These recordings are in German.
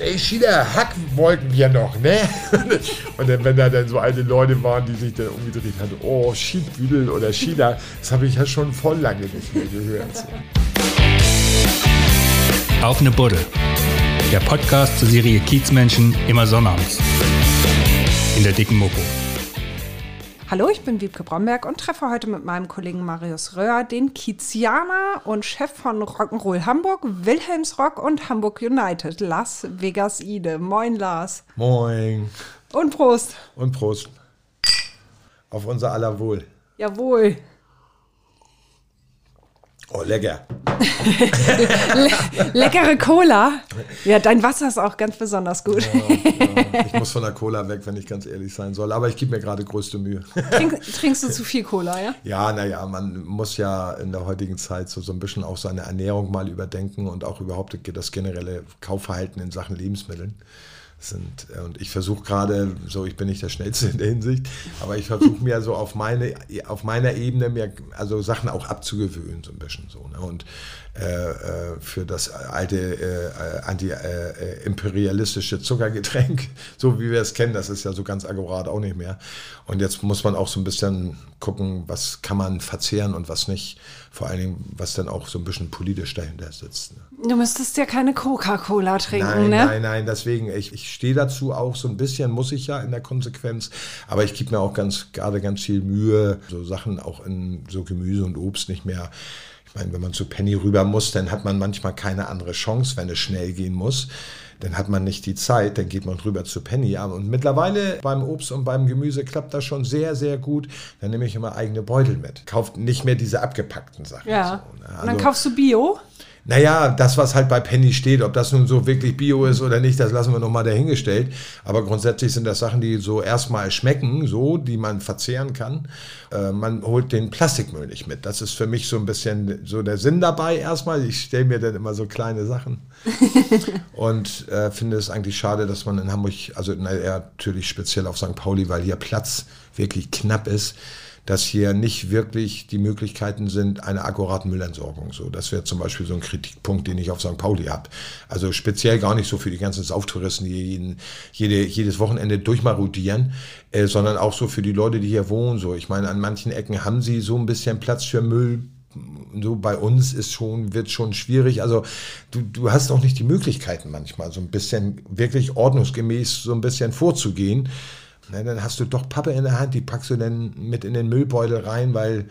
ey, China, Hack wollten wir noch, ne? Und dann, wenn da dann so alte Leute waren, die sich dann umgedreht haben, oh, Schiedbüdel oder China, das habe ich ja schon voll lange nicht mehr gehört. Auf eine Buddel. Der Podcast zur Serie Kiezmenschen immer sonnabends. In der dicken Mopo. Hallo, ich bin Wiebke Bromberg und treffe heute mit meinem Kollegen Marius Röhr den Kiezianer und Chef von Rock'n'Roll Hamburg, Wilhelmsrock und Hamburg United, Las Vegas Ide. Moin, Lars. Moin. Und Prost. Und Prost. Auf unser aller Wohl. Jawohl. Oh, lecker. Le leckere Cola. Ja, dein Wasser ist auch ganz besonders gut. Ja, ja. Ich muss von der Cola weg, wenn ich ganz ehrlich sein soll. Aber ich gebe mir gerade größte Mühe. Trink, trinkst du zu viel Cola, ja? Ja, naja, man muss ja in der heutigen Zeit so, so ein bisschen auch seine Ernährung mal überdenken und auch überhaupt das generelle Kaufverhalten in Sachen Lebensmitteln sind. Äh, und ich versuche gerade, so ich bin nicht der Schnellste in der Hinsicht, aber ich versuche mir so auf, meine, auf meiner Ebene mir also Sachen auch abzugewöhnen, so ein bisschen so. Ne? Und für das alte äh, anti-imperialistische äh, Zuckergetränk, so wie wir es kennen, das ist ja so ganz akkurat auch nicht mehr. Und jetzt muss man auch so ein bisschen gucken, was kann man verzehren und was nicht. Vor allen Dingen, was dann auch so ein bisschen politisch dahinter sitzt. Ne? Du müsstest ja keine Coca-Cola trinken, nein, ne? Nein, nein, deswegen, ich, ich stehe dazu auch so ein bisschen, muss ich ja in der Konsequenz, aber ich gebe mir auch ganz, gerade ganz viel Mühe, so Sachen auch in so Gemüse und Obst nicht mehr ich meine, wenn man zu Penny rüber muss, dann hat man manchmal keine andere Chance, wenn es schnell gehen muss. Dann hat man nicht die Zeit, dann geht man rüber zu Penny. Und mittlerweile beim Obst und beim Gemüse klappt das schon sehr, sehr gut. Dann nehme ich immer eigene Beutel mit. Kauft nicht mehr diese abgepackten Sachen. Ja. So, ne? also, und dann kaufst du Bio? Naja, das, was halt bei Penny steht, ob das nun so wirklich Bio ist oder nicht, das lassen wir nochmal dahingestellt. Aber grundsätzlich sind das Sachen, die so erstmal schmecken, so, die man verzehren kann. Äh, man holt den Plastikmüll nicht mit. Das ist für mich so ein bisschen so der Sinn dabei erstmal. Ich stelle mir dann immer so kleine Sachen. und äh, finde es eigentlich schade, dass man in Hamburg, also na, natürlich speziell auf St. Pauli, weil hier Platz wirklich knapp ist, dass hier nicht wirklich die Möglichkeiten sind einer akkuraten Müllentsorgung. So, das wäre zum Beispiel so ein Kritikpunkt, den ich auf St. Pauli habe. Also speziell gar nicht so für die ganzen Sauftouristen, die jeden, jede, jedes Wochenende durchmarodieren, äh, sondern auch so für die Leute, die hier wohnen. So, ich meine, an manchen Ecken haben sie so ein bisschen Platz für Müll so bei uns ist schon, wird schon schwierig. Also du, du hast auch nicht die Möglichkeiten manchmal, so ein bisschen wirklich ordnungsgemäß so ein bisschen vorzugehen. Ne, dann hast du doch Pappe in der Hand, die packst du dann mit in den Müllbeutel rein, weil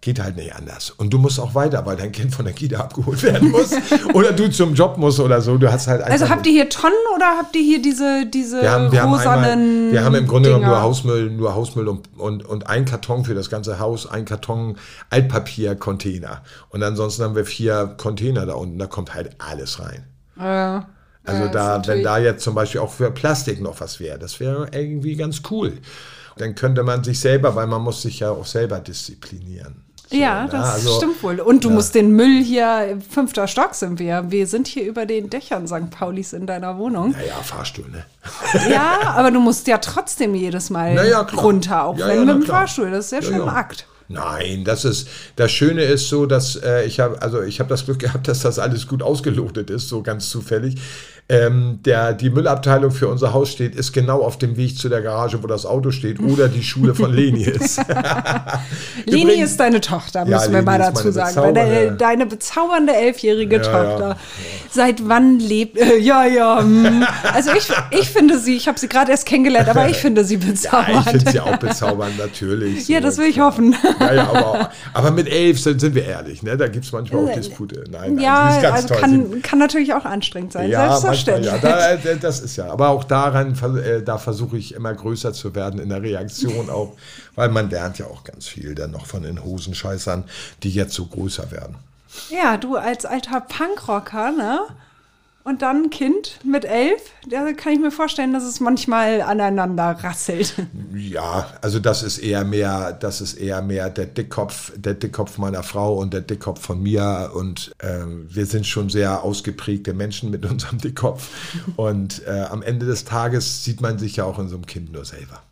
geht halt nicht anders. Und du musst auch weiter, weil dein Kind von der Kita abgeholt werden muss oder du zum Job musst oder so. Du hast halt also habt ihr hier Tonnen oder habt ihr hier diese, diese wir haben, wir rosanen haben einmal, Wir haben im Grunde genommen nur Hausmüll, nur Hausmüll und, und, und ein Karton für das ganze Haus, ein Karton Altpapier-Container. Und ansonsten haben wir vier Container da unten, da kommt halt alles rein. Ja. Also ja, da, wenn da jetzt zum Beispiel auch für Plastik noch was wäre, das wäre irgendwie ganz cool. Dann könnte man sich selber, weil man muss sich ja auch selber disziplinieren. So, ja, ne? das also, stimmt wohl. Und du ja. musst den Müll hier, fünfter Stock sind wir. Wir sind hier über den Dächern St. Paulis in deiner Wohnung. Naja, Fahrstuhl, ne? Ja, aber du musst ja trotzdem jedes Mal naja, runter, auch ja, wenn ja, mit dem Fahrstuhl. Das ist ja, schon ein Akt. Nein, das ist das Schöne ist so, dass äh, ich habe also ich habe das Glück gehabt, dass das alles gut ausgelotet ist, so ganz zufällig. Ähm, der, die Müllabteilung für unser Haus steht, ist genau auf dem Weg zu der Garage, wo das Auto steht, oder die Schule von Leni ist. Leni ist deine Tochter, müssen ja, wir mal dazu sagen. Deine, deine, bezaubernde elfjährige ja, Tochter. Ja. Seit wann lebt. Äh, ja, ja. Hm. Also ich, ich finde sie, ich habe sie gerade erst kennengelernt, aber ich finde sie bezaubernd. Ja, ich finde sie auch bezaubernd, natürlich. So. Ja, das will ich hoffen. Ja, aber, aber mit elf sind, sind wir ehrlich, ne? da gibt es manchmal auch Dispute. Nein, nein, ja, also kann, kann natürlich auch anstrengend sein, ja, selbstverständlich. Ja, da, äh, das ist ja, aber auch daran, äh, da versuche ich immer größer zu werden in der Reaktion auch, weil man lernt ja auch ganz viel dann noch von den Hosenscheißern, die jetzt so größer werden. Ja, du als alter Punkrocker, ne? Und dann ein Kind mit elf, da kann ich mir vorstellen, dass es manchmal aneinander rasselt. Ja, also das ist eher mehr, das ist eher mehr der Dickkopf, der Dickkopf meiner Frau und der Dickkopf von mir. Und äh, wir sind schon sehr ausgeprägte Menschen mit unserem Dickkopf. Und äh, am Ende des Tages sieht man sich ja auch in so einem Kind nur selber.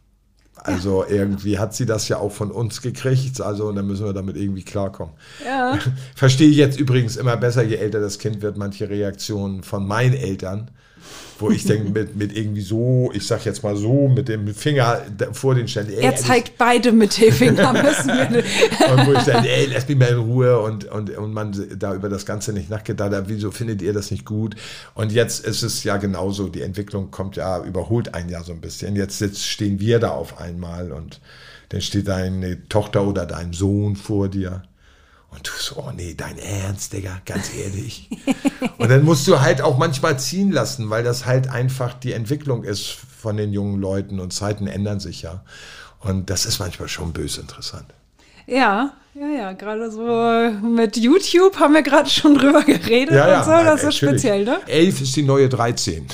Also ja. irgendwie hat sie das ja auch von uns gekriegt, also und dann müssen wir damit irgendwie klarkommen. Ja. Verstehe ich jetzt übrigens immer besser, je älter das Kind wird, manche Reaktionen von meinen Eltern. Wo ich denke, mit, mit irgendwie so, ich sag jetzt mal so, mit dem Finger vor den Ständen. Er zeigt das, beide mit dem Finger. und wo ich dann, ey, lass mich mal in Ruhe und, und, und man da über das Ganze nicht nachgedacht hat, wieso findet ihr das nicht gut? Und jetzt ist es ja genauso, die Entwicklung kommt ja, überholt ein Jahr so ein bisschen. Jetzt, jetzt stehen wir da auf einmal und dann steht deine Tochter oder dein Sohn vor dir. Und du so, oh nee, dein Ernst, Digga, ganz ehrlich. und dann musst du halt auch manchmal ziehen lassen, weil das halt einfach die Entwicklung ist von den jungen Leuten und Zeiten ändern sich ja. Und das ist manchmal schon böse interessant. Ja, ja, ja, gerade so mit YouTube haben wir gerade schon drüber geredet ja, ja, und so, das nein, ist speziell, ne? 11 ist die neue 13. Mhm.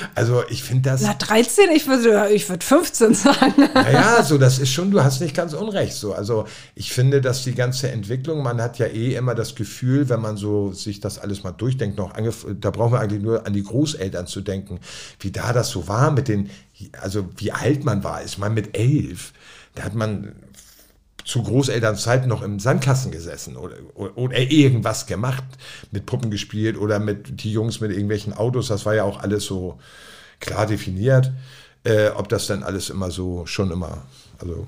also ich finde das. Na, 13? Ich würde ich würd 15 sagen. naja, so, das ist schon, du hast nicht ganz unrecht. So. Also ich finde, dass die ganze Entwicklung, man hat ja eh immer das Gefühl, wenn man so sich das alles mal durchdenkt, noch da brauchen wir eigentlich nur an die Großeltern zu denken, wie da das so war mit den, also wie alt man war. Ich meine, mit elf, da hat man zu Großelternzeit noch im Sandkasten gesessen oder, oder, irgendwas gemacht, mit Puppen gespielt oder mit die Jungs mit irgendwelchen Autos. Das war ja auch alles so klar definiert. Äh, ob das dann alles immer so schon immer, also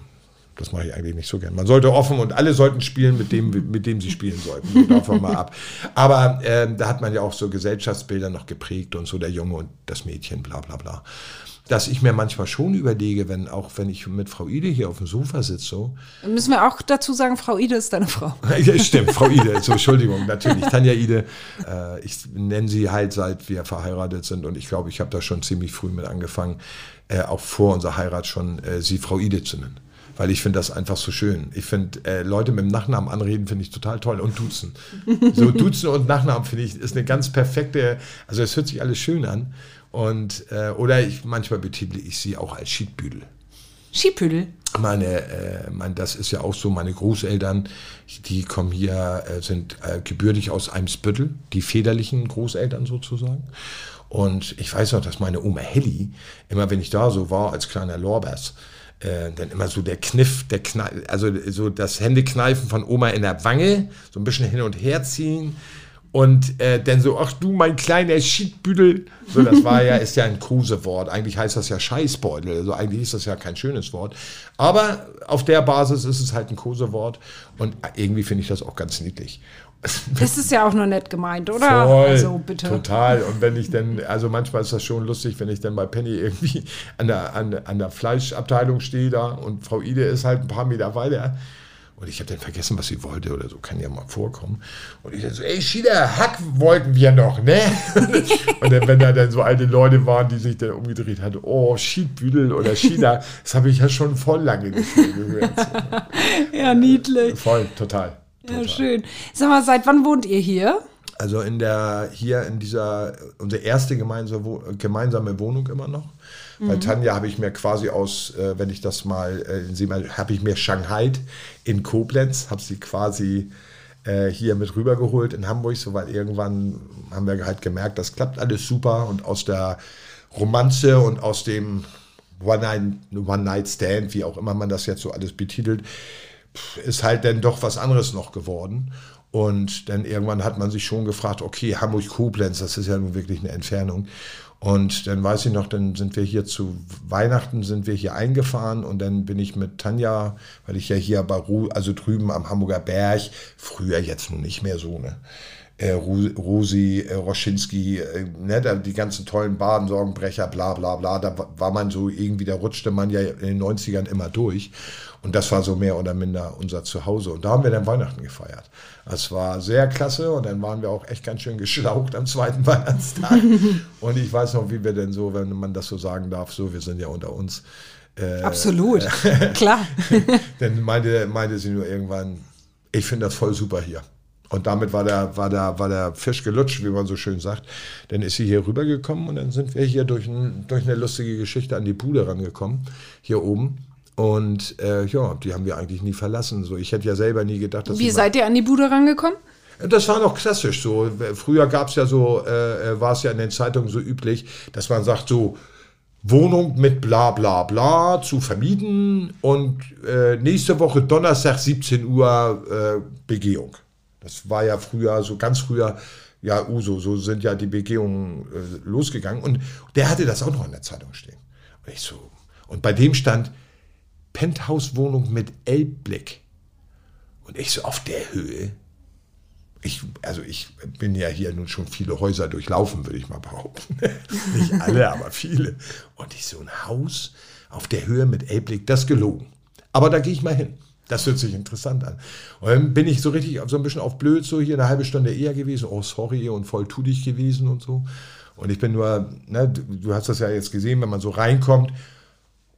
das mache ich eigentlich nicht so gern. Man sollte offen und alle sollten spielen mit dem, mit dem sie spielen sollten. davon mal ab. Aber äh, da hat man ja auch so Gesellschaftsbilder noch geprägt und so der Junge und das Mädchen, bla bla bla dass ich mir manchmal schon überlege, wenn auch wenn ich mit Frau Ide hier auf dem Sofa sitze, so. Müssen wir auch dazu sagen, Frau Ide ist deine Frau. ja, stimmt, Frau Ide, so, Entschuldigung, natürlich. Tanja Ide, äh, ich nenne sie halt seit wir verheiratet sind und ich glaube, ich habe da schon ziemlich früh mit angefangen, äh, auch vor unserer Heirat schon äh, sie Frau Ide zu nennen weil ich finde das einfach so schön. Ich finde, äh, Leute mit dem Nachnamen anreden, finde ich total toll. Und duzen. So duzen und Nachnamen, finde ich, ist eine ganz perfekte, also es hört sich alles schön an. Und, äh, oder ich, manchmal betitle ich sie auch als Schiedbüdel. Schiedbüdel? Meine, äh, mein, das ist ja auch so, meine Großeltern, die kommen hier, äh, sind äh, gebürtig aus Eimsbüttel, die väterlichen Großeltern sozusagen. Und ich weiß noch, dass meine Oma Helly, immer wenn ich da so war, als kleiner Lorbers, äh, dann immer so der Kniff, der Kneif, also so das Händekneifen von Oma in der Wange, so ein bisschen hin und her ziehen und äh, dann so, ach du, mein kleiner Schiedbüdel. So, das war ja, ist ja ein Kruse-Wort. Eigentlich heißt das ja Scheißbeutel. Also eigentlich ist das ja kein schönes Wort. Aber auf der Basis ist es halt ein Kosewort. Und irgendwie finde ich das auch ganz niedlich. Das ist ja auch nur nett gemeint, oder? Voll, also bitte. Total. Und wenn ich dann, also manchmal ist das schon lustig, wenn ich dann bei Penny irgendwie an der, an, an der Fleischabteilung stehe da und Frau Ide ist halt ein paar Meter weiter. Und ich habe dann vergessen, was sie wollte oder so, kann ja mal vorkommen. Und ich dann so, ey, Schieder, Hack wollten wir noch, ne? und dann, wenn da dann so alte Leute waren, die sich dann umgedreht hatten, oh, Schiedbüdel oder Schieder, das habe ich ja schon voll lange nicht mehr gehört. ja, niedlich. Voll, total, total. Ja, schön. Sag mal, seit wann wohnt ihr hier? Also in der, hier in dieser, unsere erste gemeinsame Wohnung immer noch. Mhm. Bei Tanja habe ich mir quasi aus, äh, wenn ich das mal äh, sehe, habe ich mir Shanghai in Koblenz, habe sie quasi äh, hier mit rübergeholt in Hamburg, so weil irgendwann haben wir halt gemerkt, das klappt alles super und aus der Romanze und aus dem One-Night-Stand, One wie auch immer man das jetzt so alles betitelt, ist halt dann doch was anderes noch geworden. Und dann irgendwann hat man sich schon gefragt, okay, Hamburg-Koblenz, das ist ja nun wirklich eine Entfernung. Und dann weiß ich noch, dann sind wir hier zu Weihnachten, sind wir hier eingefahren und dann bin ich mit Tanja, weil ich ja hier bei Ru also drüben am Hamburger Berg, früher jetzt nun nicht mehr so, ne? Äh, Rosi, äh, Roschinski, äh, ne, die ganzen tollen Badensorgenbrecher, bla bla bla, da war man so irgendwie, da rutschte man ja in den 90ern immer durch. Und das war so mehr oder minder unser Zuhause. Und da haben wir dann Weihnachten gefeiert. Das war sehr klasse und dann waren wir auch echt ganz schön geschlaucht am zweiten Weihnachtstag. und ich weiß noch, wie wir denn so, wenn man das so sagen darf, so, wir sind ja unter uns. Äh, Absolut, äh, klar. dann meinte, meinte sie nur irgendwann, ich finde das voll super hier. Und damit war der, war, der, war der Fisch gelutscht, wie man so schön sagt. Dann ist sie hier rübergekommen und dann sind wir hier durch, ein, durch eine lustige Geschichte an die Bude rangekommen, hier oben. Und äh, ja, die haben wir eigentlich nie verlassen. So, ich hätte ja selber nie gedacht, dass. Wie seid ihr an die Bude rangekommen? Das war noch klassisch so. Früher gab es ja so, äh, äh, war es ja in den Zeitungen so üblich, dass man sagt so, Wohnung mit bla bla bla zu vermieten und äh, nächste Woche Donnerstag 17 Uhr äh, Begehung. Das war ja früher, so ganz früher Ja, Uso, so sind ja die Begehungen äh, losgegangen. Und der hatte das auch noch in der Zeitung stehen. Und ich so, und bei dem stand Penthouse-Wohnung mit Elbblick. Und ich so auf der Höhe. Ich, also ich bin ja hier nun schon viele Häuser durchlaufen, würde ich mal behaupten. Nicht alle, aber viele. Und ich so ein Haus auf der Höhe mit Elbblick, das gelogen. Aber da gehe ich mal hin. Das hört sich interessant an. Und dann bin ich so richtig so ein bisschen auf blöd, so hier eine halbe Stunde eher gewesen. Oh, sorry, und voll tu dich gewesen und so. Und ich bin nur, ne, du hast das ja jetzt gesehen, wenn man so reinkommt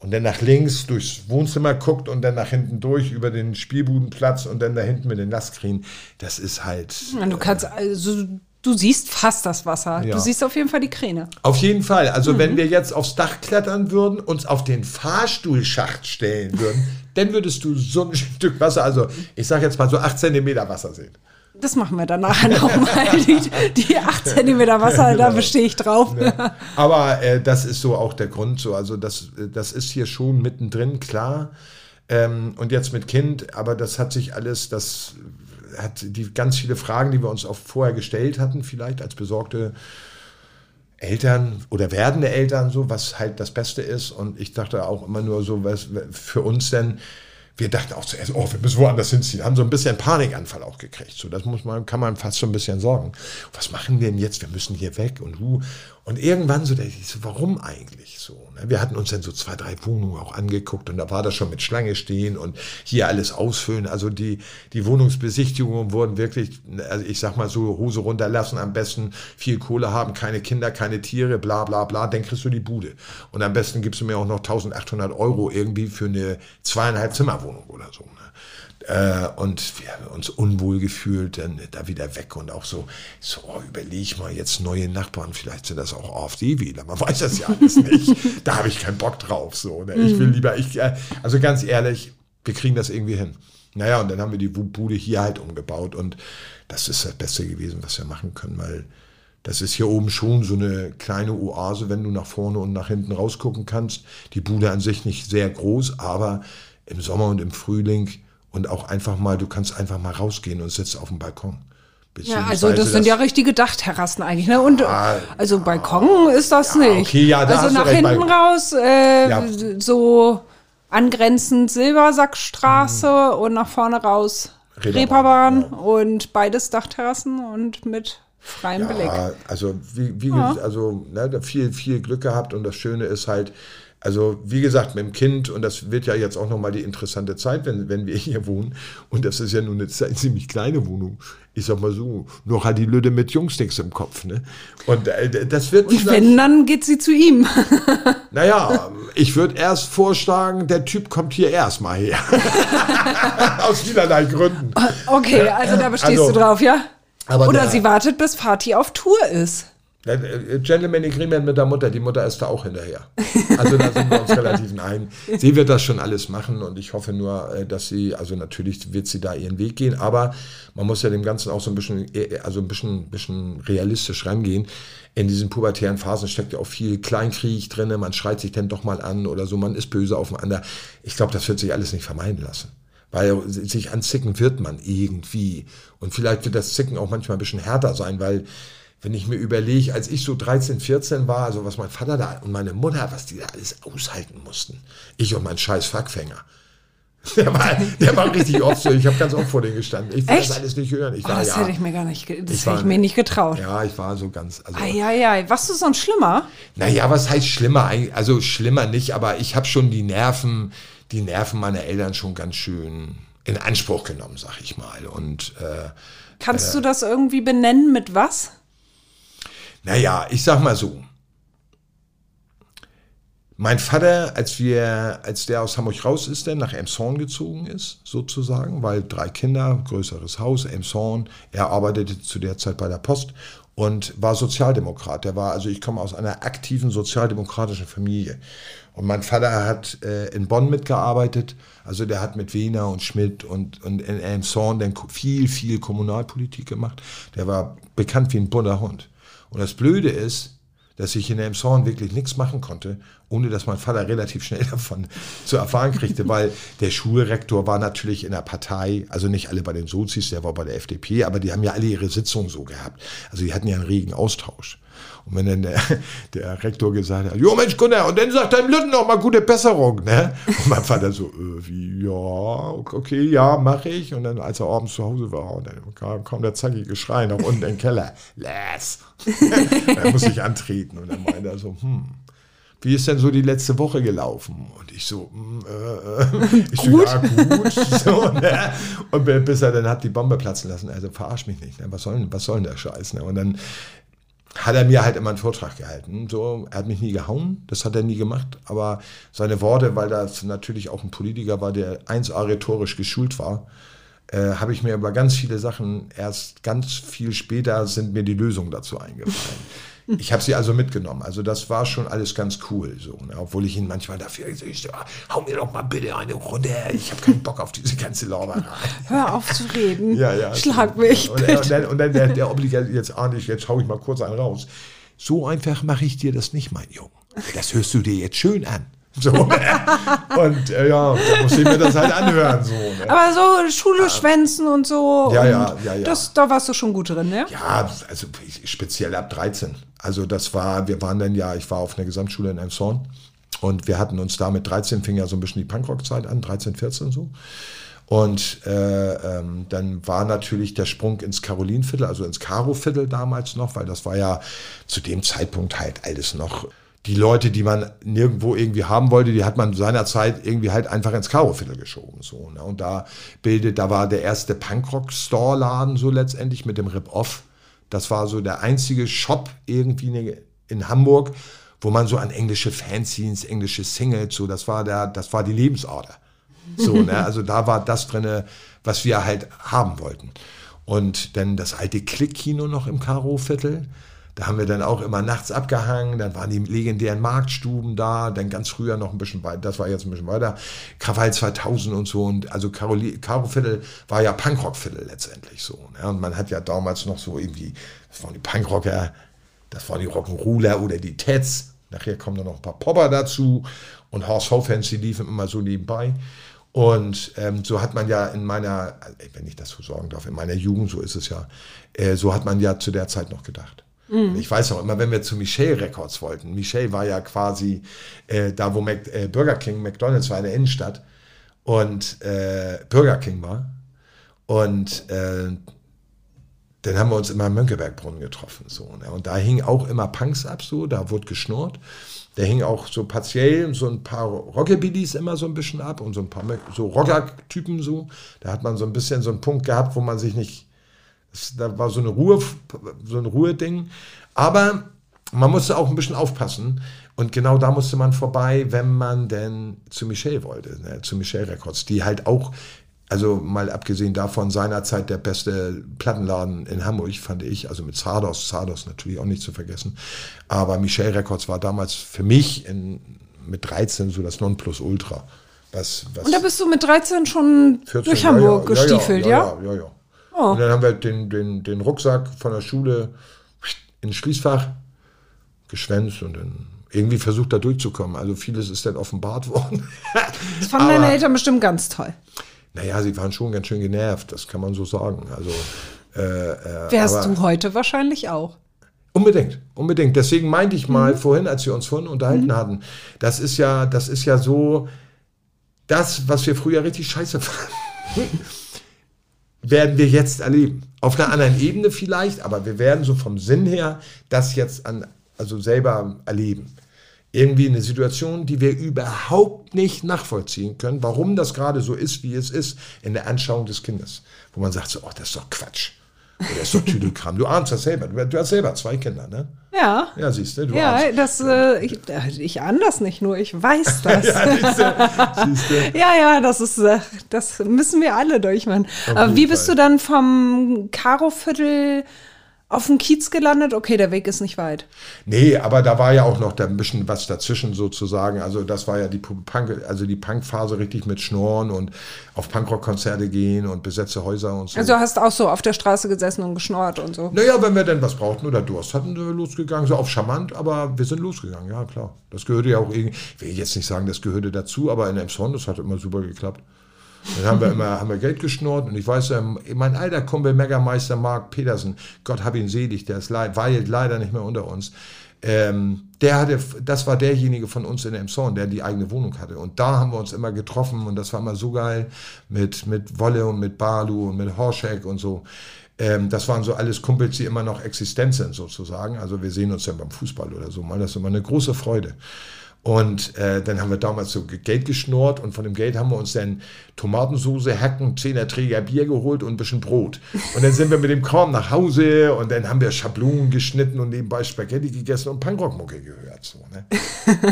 und dann nach links durchs Wohnzimmer guckt und dann nach hinten durch über den Spielbudenplatz und dann da hinten mit den Nasskriegen. Das ist halt. du kannst also Du siehst fast das Wasser. Ja. Du siehst auf jeden Fall die Kräne. Auf jeden Fall. Also mhm. wenn wir jetzt aufs Dach klettern würden, uns auf den Fahrstuhlschacht stellen würden, dann würdest du so ein Stück Wasser, also ich sage jetzt mal so 8 cm Wasser sehen. Das machen wir dann nachher nochmal. Die, die 8 cm Wasser, genau. da bestehe ich drauf. Ja. Aber äh, das ist so auch der Grund so. Also das, das ist hier schon mittendrin, klar. Ähm, und jetzt mit Kind, aber das hat sich alles, das hat die ganz viele Fragen, die wir uns auch vorher gestellt hatten, vielleicht als besorgte Eltern oder werdende Eltern, so was halt das Beste ist. Und ich dachte auch immer nur so, was für uns denn, wir dachten auch zuerst, oh, wir müssen woanders hinziehen, haben so ein bisschen Panikanfall auch gekriegt. So, das muss man, kann man fast so ein bisschen sorgen. Was machen wir denn jetzt? Wir müssen hier weg und hu. Und irgendwann so, ich so, warum eigentlich so? Ne? Wir hatten uns dann so zwei, drei Wohnungen auch angeguckt und da war das schon mit Schlange stehen und hier alles ausfüllen. Also die, die Wohnungsbesichtigungen wurden wirklich, also ich sag mal so, Hose runterlassen, am besten viel Kohle haben, keine Kinder, keine Tiere, bla bla bla, dann kriegst du die Bude. Und am besten gibst du mir auch noch 1800 Euro irgendwie für eine zweieinhalb Zimmerwohnung oder so. Äh, und wir haben uns unwohl gefühlt, dann da wieder weg und auch so, so oh, überleg mal, jetzt neue Nachbarn, vielleicht sind das auch AfD-Wähler, man weiß das ja alles nicht. da habe ich keinen Bock drauf. So, ne? Ich will mhm. lieber, ich, äh, also ganz ehrlich, wir kriegen das irgendwie hin. Naja, und dann haben wir die Bude hier halt umgebaut und das ist das Beste gewesen, was wir machen können, weil das ist hier oben schon so eine kleine Oase, wenn du nach vorne und nach hinten rausgucken kannst. Die Bude an sich nicht sehr groß, aber im Sommer und im Frühling und auch einfach mal, du kannst einfach mal rausgehen und sitzt auf dem Balkon. Ja, also das sind ja richtige Dachterrassen eigentlich, ne? Und ah, also Balkon ist das ja, nicht. Okay, ja, da also nach hinten raus, äh, ja. so angrenzend Silbersackstraße mhm. und nach vorne raus Reeperbahn ja. und beides Dachterrassen und mit freiem ja, Blick. Also wie, wie also ne, viel viel Glück gehabt und das Schöne ist halt also wie gesagt, mit dem Kind, und das wird ja jetzt auch nochmal die interessante Zeit, wenn, wenn wir hier wohnen, und das ist ja nun eine ziemlich kleine Wohnung, ich sag mal so, noch hat die Lüde mit Jungsticks im Kopf. Ne? Und äh, das wird. Und wenn, dann geht sie zu ihm. naja, ich würde erst vorschlagen, der Typ kommt hier erstmal her. Aus vielerlei Gründen. Okay, also da bestehst also, du drauf, ja? Oder der, sie wartet, bis Fatih auf Tour ist. Äh, Gentleman Agreement mit der Mutter, die Mutter ist da auch hinterher. Also da sind wir uns relativ nein. Sie wird das schon alles machen und ich hoffe nur, äh, dass sie, also natürlich wird sie da ihren Weg gehen, aber man muss ja dem Ganzen auch so ein bisschen, äh, also ein bisschen, bisschen realistisch rangehen. In diesen pubertären Phasen steckt ja auch viel Kleinkrieg drin, man schreit sich dann doch mal an oder so, man ist böse aufeinander. Ich glaube, das wird sich alles nicht vermeiden lassen. Weil sich anzicken wird man irgendwie. Und vielleicht wird das Zicken auch manchmal ein bisschen härter sein, weil wenn ich mir überlege, als ich so 13, 14 war, also was mein Vater da und meine Mutter, was die da alles aushalten mussten. Ich und mein scheiß Fackfänger. Der war, der war richtig oft so. Ich habe ganz oft vor denen gestanden. Ich will das alles nicht hören. Ich war, oh, das ja, hätte ich mir gar nicht, das ich hätte ich mir nicht getraut. Ja, ich war so ganz. Also, ja, ja. Was ist so ein Schlimmer? Naja, was heißt schlimmer? Also schlimmer nicht, aber ich habe schon die Nerven, die Nerven meiner Eltern schon ganz schön in Anspruch genommen, sag ich mal. Und äh, kannst äh, du das irgendwie benennen mit was? Naja, ich sag mal so. Mein Vater, als wir, als der aus Hamburg raus ist, der nach Emshorn gezogen ist, sozusagen, weil drei Kinder, größeres Haus, Emshorn, er arbeitete zu der Zeit bei der Post und war Sozialdemokrat. Der war, also ich komme aus einer aktiven sozialdemokratischen Familie. Und mein Vater hat äh, in Bonn mitgearbeitet, also der hat mit Wehner und Schmidt und, und in Elmshorn dann viel, viel Kommunalpolitik gemacht. Der war bekannt wie ein bunter Hund. Und das Blöde ist, dass ich in Elmshorn wirklich nichts machen konnte, ohne dass mein Vater relativ schnell davon zu erfahren kriegte, weil der Schulrektor war natürlich in der Partei, also nicht alle bei den Sozis, der war bei der FDP, aber die haben ja alle ihre Sitzungen so gehabt. Also die hatten ja einen regen Austausch. Und wenn dann der, der Rektor gesagt hat, jo Mensch Gunnar, und dann sagt dein Lütten noch mal gute Besserung, ne? Und mein Vater so, äh, wie, ja, okay, ja, mache ich. Und dann, als er abends zu Hause war, und dann kam, kam der zackige Schrei nach unten in den Keller, Les. dann muss ich antreten. Und dann meinte er so, hm, wie ist denn so die letzte Woche gelaufen? Und ich so, hm, äh, ich so, ja, gut. So, ne? Und bis er dann hat die Bombe platzen lassen. Also verarsch mich nicht. Ne? Was, soll, was soll denn der Scheiß? Ne? Und dann hat er mir halt immer einen Vortrag gehalten. So, er hat mich nie gehauen, das hat er nie gemacht, aber seine Worte, weil das natürlich auch ein Politiker war, der 1A rhetorisch geschult war, äh, habe ich mir über ganz viele Sachen erst ganz viel später sind mir die Lösungen dazu eingefallen. Ich habe sie also mitgenommen. Also das war schon alles ganz cool, so, ne? obwohl ich ihn manchmal dafür so, ich so, hau mir doch mal bitte eine runter. Ich habe keinen Bock auf diese ganze Lauberei. Hör auf zu reden. ja, ja. Schlag mich. Und, und, dann, und dann der, der obligat jetzt ahne ich, jetzt hau ich mal kurz einen raus. So einfach mache ich dir das nicht, mein Junge. Das hörst du dir jetzt schön an. So, und äh, ja, da muss ich mir das halt anhören. So, ne? Aber so Schule schwänzen und so. Ja, und ja, ja, ja. Das, da warst du schon gut drin, ne? Ja, also speziell ab 13. Also das war, wir waren dann ja, ich war auf einer Gesamtschule in Elmshorn und wir hatten uns da mit 13 fing ja so ein bisschen die Punkrock-Zeit an, 13, 14 so. Und äh, ähm, dann war natürlich der Sprung ins Karolinviertel, also ins Karo-Viertel damals noch, weil das war ja zu dem Zeitpunkt halt alles noch die Leute, die man nirgendwo irgendwie haben wollte, die hat man seinerzeit irgendwie halt einfach ins Karo-Viertel geschoben. So, ne? Und da bildet, da war der erste Punkrock-Store-Laden so letztendlich mit dem Rip-Off. Das war so der einzige Shop irgendwie in Hamburg, wo man so an englische Fanzines, englische Singles, so, das war der, das war die Lebensader. So, ne? Also da war das drinne, was wir halt haben wollten. Und dann das alte Klick-Kino noch im Karo-Viertel da haben wir dann auch immer nachts abgehangen, dann waren die legendären Marktstuben da, dann ganz früher noch ein bisschen weiter, das war jetzt ein bisschen weiter, Krawall 2000 und so. Und also Karo-Viertel war ja Punkrock-Viertel letztendlich so. Ne? Und man hat ja damals noch so irgendwie, das waren die Punkrocker, das waren die Rock'n'Roller oder die Tets. Nachher kommen dann noch ein paar Popper dazu und HSV-Fans, die liefen immer so nebenbei. Und ähm, so hat man ja in meiner, wenn ich das so sagen darf, in meiner Jugend, so ist es ja, äh, so hat man ja zu der Zeit noch gedacht. Mhm. Ich weiß noch immer, wenn wir zu Michelle Records wollten. Michelle war ja quasi äh, da, wo Mac, äh, Burger King, McDonalds war in der Innenstadt und äh, Burger King war. Und äh, dann haben wir uns immer im Mönckebergbrunnen getroffen. So, ne? Und da hingen auch immer Punks ab, so, da wurde geschnurrt. Da hing auch so partiell so ein paar Rockabillys immer so ein bisschen ab und so ein paar so Rocker-Typen so. Da hat man so ein bisschen so einen Punkt gehabt, wo man sich nicht da war so eine Ruhe, so ein Ruheding. Aber man musste auch ein bisschen aufpassen. Und genau da musste man vorbei, wenn man denn zu Michelle wollte, ne, zu Michelle Records, die halt auch, also mal abgesehen davon, seinerzeit der beste Plattenladen in Hamburg, fand ich, also mit Zardos, Zardos natürlich auch nicht zu vergessen. Aber Michelle Records war damals für mich in, mit 13 so das Nonplusultra. Was, was Und da bist du mit 13 schon 14, durch Hamburg ja, ja, gestiefelt, ja? Ja, ja, ja. Oh. Und dann haben wir den, den, den Rucksack von der Schule ins Schließfach geschwänzt und dann irgendwie versucht, da durchzukommen. Also vieles ist dann offenbart worden. Das fanden deine Eltern bestimmt ganz toll. Naja, sie waren schon ganz schön genervt, das kann man so sagen. Also, äh, äh, Wärst du heute wahrscheinlich auch. Unbedingt, unbedingt. Deswegen meinte ich mal mhm. vorhin, als wir uns vorhin unterhalten mhm. hatten, das ist ja, das ist ja so das, was wir früher richtig scheiße fanden werden wir jetzt erleben. Auf einer anderen Ebene vielleicht, aber wir werden so vom Sinn her das jetzt an, also selber erleben. Irgendwie eine Situation, die wir überhaupt nicht nachvollziehen können, warum das gerade so ist, wie es ist, in der Anschauung des Kindes. Wo man sagt so, oh, das ist doch Quatsch. Oder das ist doch Tüdelkram. Du ahnst das selber. Du hast selber zwei Kinder, ne? Ja. Ja, siehst du. du ja, ahnst. das, äh, ich, ich ahne das nicht nur, ich weiß das. ja, siehst du. ja, ja, das ist, äh, das müssen wir alle durchmachen. Aber wie bist Fall. du dann vom Karo-Viertel auf dem Kiez gelandet? Okay, der Weg ist nicht weit. Nee, aber da war ja auch noch ein bisschen was dazwischen sozusagen. Also das war ja die Punk, also die Punkphase richtig mit Schnorren und auf Punkrock-Konzerte gehen und besetzte Häuser und so. Also hast auch so auf der Straße gesessen und geschnorrt und so. Naja, wenn wir denn was brauchten oder Durst hatten, wir losgegangen. So auf charmant, aber wir sind losgegangen, ja klar. Das gehörte ja auch irgendwie, ich will jetzt nicht sagen, das gehörte dazu, aber in Emson, das hat immer super geklappt. Dann haben wir immer haben wir Geld geschnurrt und ich weiß, mein alter Kumpel Megameister Mark Petersen, Gott hab ihn selig, der ist leid, weilt leider nicht mehr unter uns. Ähm, der hatte, das war derjenige von uns in Emson, der die eigene Wohnung hatte. Und da haben wir uns immer getroffen und das war immer so geil mit, mit Wolle und mit Balu und mit Horschek und so. Ähm, das waren so alles Kumpels, die immer noch existent sind sozusagen. Also wir sehen uns ja beim Fußball oder so mal. Das ist immer eine große Freude. Und äh, dann haben wir damals so Geld geschnurrt und von dem Geld haben wir uns dann Tomatensoße, Hacken, Zehner Träger Bier geholt und ein bisschen Brot. Und dann sind wir mit dem Korn nach Hause und dann haben wir Schablonen geschnitten und nebenbei Spaghetti gegessen und Punkrockmucke gehört. So, ne?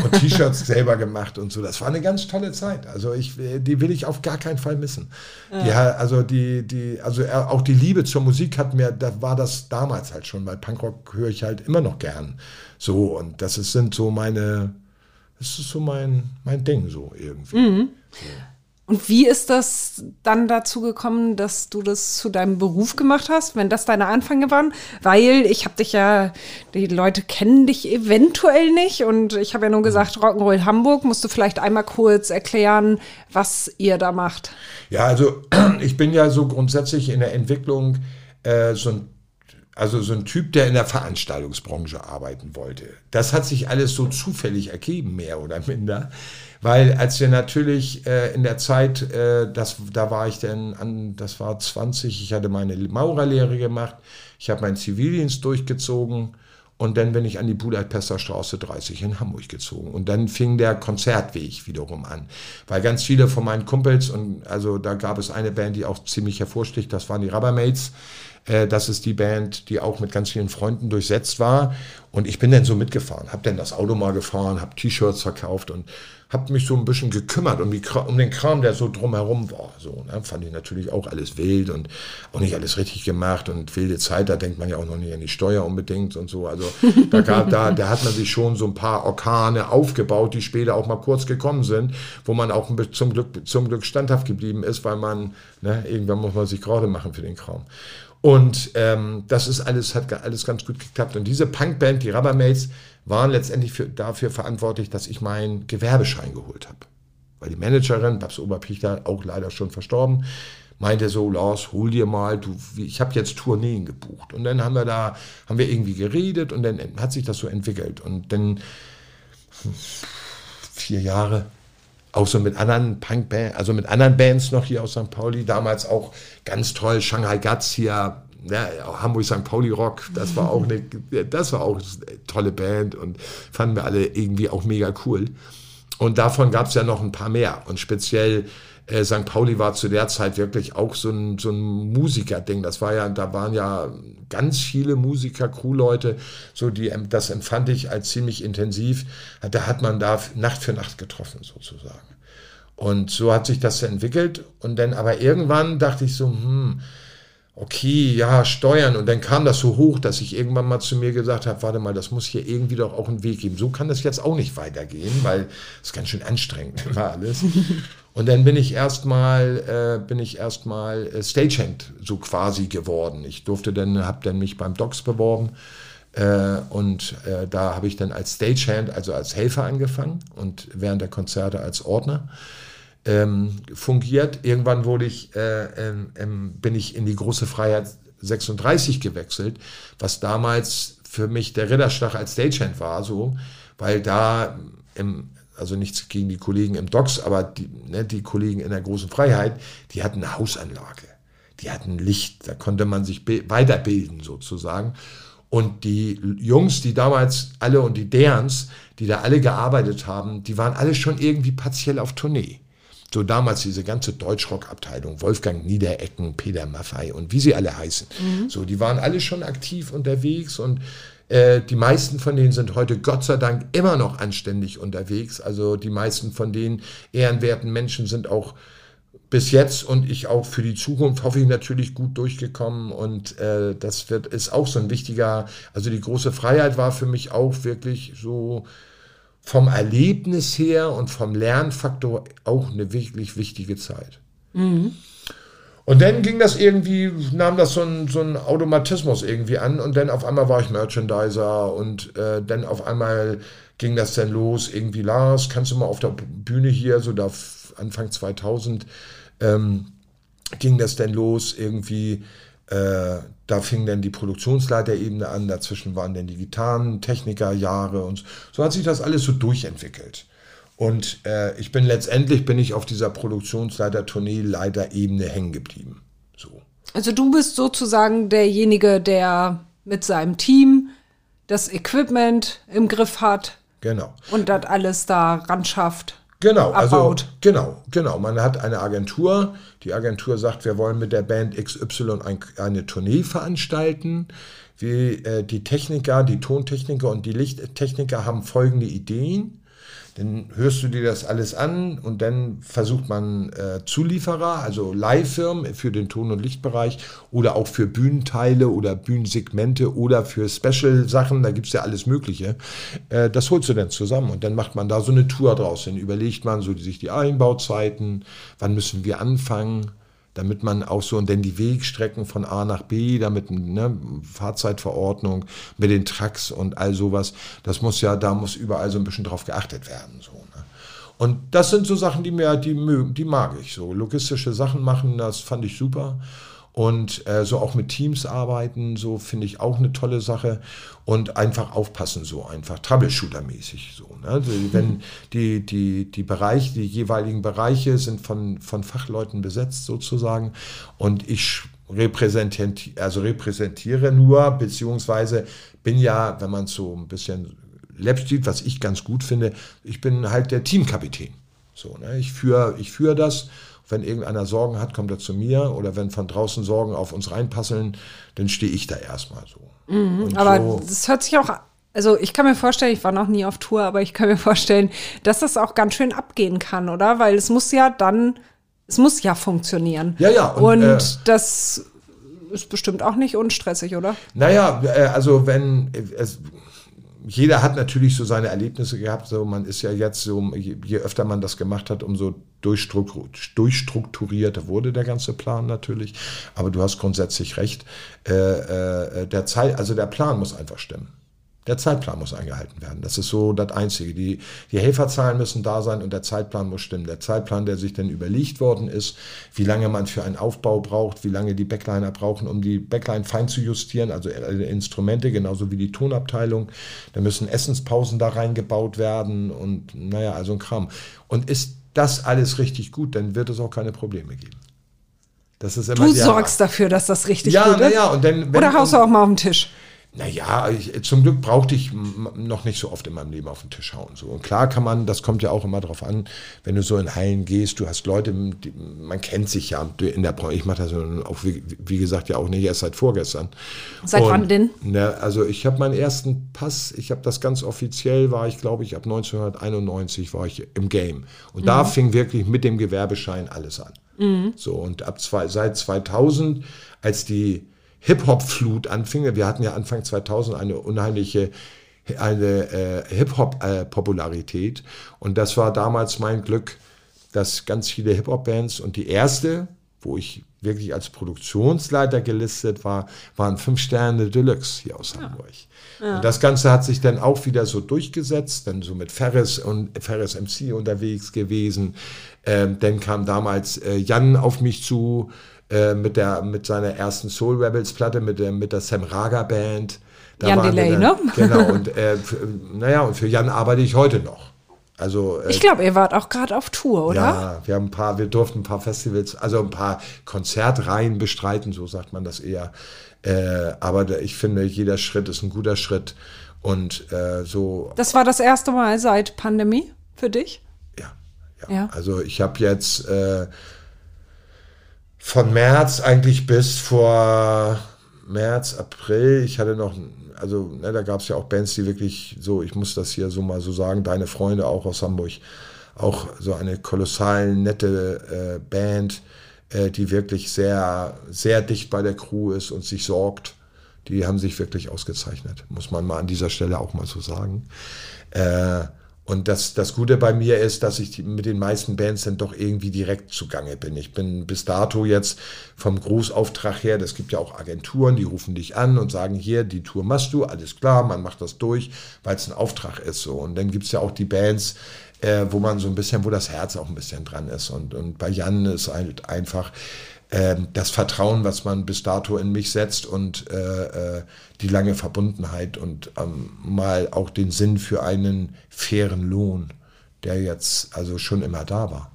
Und T-Shirts selber gemacht und so. Das war eine ganz tolle Zeit. Also ich, die will ich auf gar keinen Fall missen. Ja. Die, also die, die, also auch die Liebe zur Musik hat mir, da war das damals halt schon, weil Punkrock höre ich halt immer noch gern. So, und das ist, sind so meine das ist so mein, mein Ding so irgendwie. Mhm. So. Und wie ist das dann dazu gekommen, dass du das zu deinem Beruf gemacht hast, wenn das deine Anfänge waren? Weil ich habe dich ja, die Leute kennen dich eventuell nicht und ich habe ja nur gesagt, Rock'n'Roll Hamburg. Musst du vielleicht einmal kurz erklären, was ihr da macht? Ja, also ich bin ja so grundsätzlich in der Entwicklung äh, so ein also so ein Typ, der in der Veranstaltungsbranche arbeiten wollte. Das hat sich alles so zufällig ergeben, mehr oder minder. Weil als wir natürlich äh, in der Zeit, äh, das, da war ich dann an, das war 20, ich hatte meine Maurerlehre gemacht, ich habe meinen Zivildienst durchgezogen und dann bin ich an die Budapester Straße 30 in Hamburg gezogen. Und dann fing der Konzertweg wiederum an. Weil ganz viele von meinen Kumpels, und also da gab es eine Band, die auch ziemlich hervorsticht, das waren die Rubbermates, äh, das ist die Band, die auch mit ganz vielen Freunden durchsetzt war. Und ich bin dann so mitgefahren, habe dann das Auto mal gefahren, habe T-Shirts verkauft und habe mich so ein bisschen gekümmert um, die, um den Kram, der so drumherum war. So, ne? Fand ich natürlich auch alles wild und auch nicht alles richtig gemacht und wilde Zeit, da denkt man ja auch noch nicht an die Steuer unbedingt und so. Also da, gab, da, da hat man sich schon so ein paar Orkane aufgebaut, die später auch mal kurz gekommen sind, wo man auch zum Glück, zum Glück standhaft geblieben ist, weil man, ne, irgendwann muss man sich gerade machen für den Kram. Und ähm, das ist alles, hat alles ganz gut geklappt. Und diese Punkband, die Rubbermates, waren letztendlich für, dafür verantwortlich, dass ich meinen Gewerbeschein geholt habe. Weil die Managerin, Babs Oberpichter, auch leider schon verstorben, meinte so, Lars, hol dir mal, du, ich habe jetzt Tourneen gebucht. Und dann haben wir da, haben wir irgendwie geredet und dann hat sich das so entwickelt. Und dann vier Jahre, auch so mit anderen Punkbands, also mit anderen Bands noch hier aus St. Pauli, damals auch ganz toll, Shanghai Guts hier, ja, Hamburg St. Pauli Rock, das war auch eine, das war auch eine tolle Band und fanden wir alle irgendwie auch mega cool. Und davon gab es ja noch ein paar mehr. Und speziell äh, St. Pauli war zu der Zeit wirklich auch so ein, so ein Musikerding. Das war ja, da waren ja ganz viele Musiker, Crewleute, so die, das empfand ich als ziemlich intensiv. Da hat man da Nacht für Nacht getroffen, sozusagen. Und so hat sich das entwickelt. Und dann aber irgendwann dachte ich so, hm, okay, ja, steuern. Und dann kam das so hoch, dass ich irgendwann mal zu mir gesagt habe, warte mal, das muss hier irgendwie doch auch einen Weg geben. So kann das jetzt auch nicht weitergehen, weil es ganz schön anstrengend immer alles. Und dann bin ich erstmal, äh, bin ich erstmal äh, Stagehand so quasi geworden. Ich durfte dann, habe dann mich beim Docs beworben. Äh, und äh, da habe ich dann als Stagehand, also als Helfer angefangen und während der Konzerte als Ordner ähm, fungiert. Irgendwann wurde ich, äh, ähm, ähm, bin ich in die große Freiheit 36 gewechselt, was damals für mich der Ritterschlag als Stagehand war, so, weil da im, also nichts gegen die Kollegen im Docks, aber die, ne, die Kollegen in der großen Freiheit, die hatten eine Hausanlage, die hatten Licht, da konnte man sich weiterbilden sozusagen. Und die Jungs, die damals alle und die Derns, die da alle gearbeitet haben, die waren alle schon irgendwie partiell auf Tournee so damals diese ganze Deutschrock-Abteilung, Wolfgang Niederecken, Peter Maffei und wie sie alle heißen. Mhm. So, die waren alle schon aktiv unterwegs und äh, die meisten von denen sind heute Gott sei Dank immer noch anständig unterwegs. Also die meisten von den ehrenwerten Menschen sind auch bis jetzt und ich auch für die Zukunft hoffe ich natürlich gut durchgekommen und äh, das wird ist auch so ein wichtiger, also die große Freiheit war für mich auch wirklich so vom Erlebnis her und vom Lernfaktor auch eine wirklich wichtige Zeit. Mhm. Und dann ging das irgendwie, nahm das so ein, so ein Automatismus irgendwie an und dann auf einmal war ich Merchandiser und äh, dann auf einmal ging das dann los, irgendwie Lars, kannst du mal auf der Bühne hier, so da Anfang 2000, ähm, ging das dann los, irgendwie, äh, da fing dann die Produktionsleiterebene an, dazwischen waren dann die Gitarren, Technikerjahre und so hat sich das alles so durchentwickelt. Und äh, ich bin letztendlich bin ich auf dieser Produktionsleiter-Tournee Leiterebene hängen geblieben. So. Also du bist sozusagen derjenige, der mit seinem Team das Equipment im Griff hat. Genau. Und das alles da ran schafft. Genau, also also genau, genau. Man hat eine Agentur. Die Agentur sagt, wir wollen mit der Band XY ein, eine Tournee veranstalten. Wir, äh, die Techniker, die Tontechniker und die Lichttechniker haben folgende Ideen. Dann hörst du dir das alles an und dann versucht man äh, Zulieferer, also Leihfirmen für den Ton- und Lichtbereich oder auch für Bühnenteile oder Bühnensegmente oder für Special-Sachen, da gibt es ja alles Mögliche. Äh, das holst du dann zusammen und dann macht man da so eine Tour draus. Dann überlegt man so sich die Einbauzeiten, wann müssen wir anfangen damit man auch so und dann die Wegstrecken von A nach B, damit ne, Fahrzeitverordnung mit den Trucks und all sowas, das muss ja, da muss überall so ein bisschen drauf geachtet werden. So, ne? Und das sind so Sachen, die mir, die, die mag ich. So logistische Sachen machen, das fand ich super. Und äh, so auch mit Teams arbeiten, so finde ich auch eine tolle Sache. Und einfach aufpassen, so einfach Troubleshooter-mäßig. So, ne? also wenn die, die, die Bereiche, die jeweiligen Bereiche sind von, von Fachleuten besetzt sozusagen. Und ich repräsentiere, also repräsentiere nur, beziehungsweise bin ja, wenn man so ein bisschen Lab sieht, was ich ganz gut finde, ich bin halt der Teamkapitän. So, ne? Ich führe ich führ das wenn irgendeiner Sorgen hat, kommt er zu mir. Oder wenn von draußen Sorgen auf uns reinpasseln, dann stehe ich da erstmal so. Mhm, aber so, das hört sich auch also ich kann mir vorstellen, ich war noch nie auf Tour, aber ich kann mir vorstellen, dass das auch ganz schön abgehen kann, oder? Weil es muss ja dann, es muss ja funktionieren. Ja, ja. Und, und äh, das ist bestimmt auch nicht unstressig, oder? Naja, äh, also wenn, es, jeder hat natürlich so seine Erlebnisse gehabt. So, man ist ja jetzt so, je, je öfter man das gemacht hat, umso durchstrukturierter wurde der ganze Plan natürlich. Aber du hast grundsätzlich recht. Äh, äh, der Zeit, also der Plan muss einfach stimmen. Der Zeitplan muss eingehalten werden. Das ist so das Einzige. Die, die Helferzahlen müssen da sein und der Zeitplan muss stimmen. Der Zeitplan, der sich dann überlegt worden ist, wie lange man für einen Aufbau braucht, wie lange die Backliner brauchen, um die Backline fein zu justieren, also Instrumente, genauso wie die Tonabteilung. Da müssen Essenspausen da reingebaut werden und naja, also ein Kram. Und ist das alles richtig gut, dann wird es auch keine Probleme geben. Das ist immer du sorgst dafür, dass das richtig ja, gut ist. Ja, und dann, Oder haust du auch mal auf den Tisch? Naja, ich, zum Glück brauchte ich noch nicht so oft in meinem Leben auf den Tisch hauen. So. Und klar kann man, das kommt ja auch immer drauf an, wenn du so in Hallen gehst, du hast Leute, die, man kennt sich ja in der Branche. Ich mache das auch, wie, wie, gesagt, ja auch nicht erst seit vorgestern. Seit Und, wann denn? Ne, also ich habe meinen ersten Pass, ich habe das ganz offiziell, war ich glaube ich ab 1991 war ich im Game. Und mhm. da fing wirklich mit dem Gewerbeschein alles an. Mhm. So, und ab zwei, seit 2000, als die Hip-Hop-Flut anfing. Wir hatten ja Anfang 2000 eine unheimliche eine äh, Hip-Hop-Popularität. Und das war damals mein Glück, dass ganz viele Hip-Hop-Bands und die erste, wo ich wirklich als Produktionsleiter gelistet war, waren Fünf Sterne Deluxe hier aus ja. Hamburg. Ja. Und das Ganze hat sich dann auch wieder so durchgesetzt, dann so mit Ferris und Ferris MC unterwegs gewesen. Ähm, dann kam damals äh, Jan auf mich zu, äh, mit, der, mit seiner ersten Soul Rebels Platte, mit der, mit der Sam Raga Band. Da Jan Delay, dann, ne? Genau, und äh, naja, und für Jan arbeite ich heute noch. Also, äh, ich glaube, ihr wart auch gerade auf Tour, oder? Ja, wir haben ein paar, wir durften ein paar Festivals, also ein paar Konzertreihen bestreiten, so sagt man das eher. Äh, aber ich finde, jeder Schritt ist ein guter Schritt. Und äh, so. Das war das erste Mal seit Pandemie für dich? Ja, ja. ja. Also ich habe jetzt äh, von März eigentlich bis vor März, April, ich hatte noch, also ne, da gab es ja auch Bands, die wirklich so, ich muss das hier so mal so sagen, deine Freunde auch aus Hamburg auch so eine kolossal nette äh, Band, äh, die wirklich sehr, sehr dicht bei der Crew ist und sich sorgt. Die haben sich wirklich ausgezeichnet, muss man mal an dieser Stelle auch mal so sagen. Äh, und das, das Gute bei mir ist, dass ich mit den meisten Bands dann doch irgendwie direkt zugange bin. Ich bin bis dato jetzt vom Großauftrag her, das gibt ja auch Agenturen, die rufen dich an und sagen, hier, die Tour machst du, alles klar, man macht das durch, weil es ein Auftrag ist. So. Und dann gibt es ja auch die Bands, äh, wo man so ein bisschen, wo das Herz auch ein bisschen dran ist. Und, und bei Jan ist halt einfach, das Vertrauen, was man bis dato in mich setzt und äh, äh, die lange Verbundenheit und ähm, mal auch den Sinn für einen fairen Lohn, der jetzt also schon immer da war.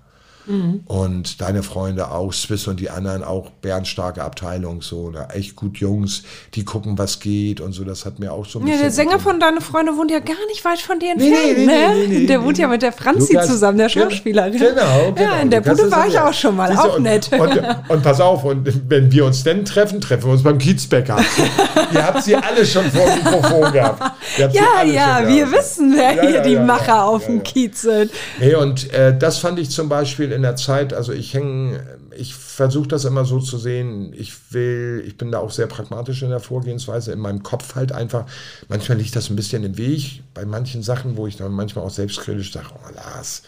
Mhm. Und deine Freunde auch, Swiss und die anderen auch, bärenstarke Abteilung, so, da echt gut Jungs, die gucken, was geht und so, das hat mir auch so ein Ja, der Sänger von Deine Freunde wohnt ja gar nicht weit von dir entfernt, nee, nee, nee, ne? der wohnt ja mit der Franzi Lukas, zusammen, der Schauspielerin. Genau, genau. Ja, in der Bude war ich auch schon mal, auch und, nett. Und, und, pass auf, und wenn wir uns denn treffen, treffen wir uns beim Kiezbäcker. Ihr habt sie alle schon vor dem Mikrofon gehabt. Ja, ja, wir wissen, wer ja, hier ja, die Macher auf dem Kiez sind. Nee, und äh, das fand ich zum Beispiel in der Zeit, also ich hänge, ich versuche das immer so zu sehen, ich will, ich bin da auch sehr pragmatisch in der Vorgehensweise, in meinem Kopf halt einfach, manchmal liegt das ein bisschen im Weg, bei manchen Sachen, wo ich dann manchmal auch selbstkritisch sage, oh Lars,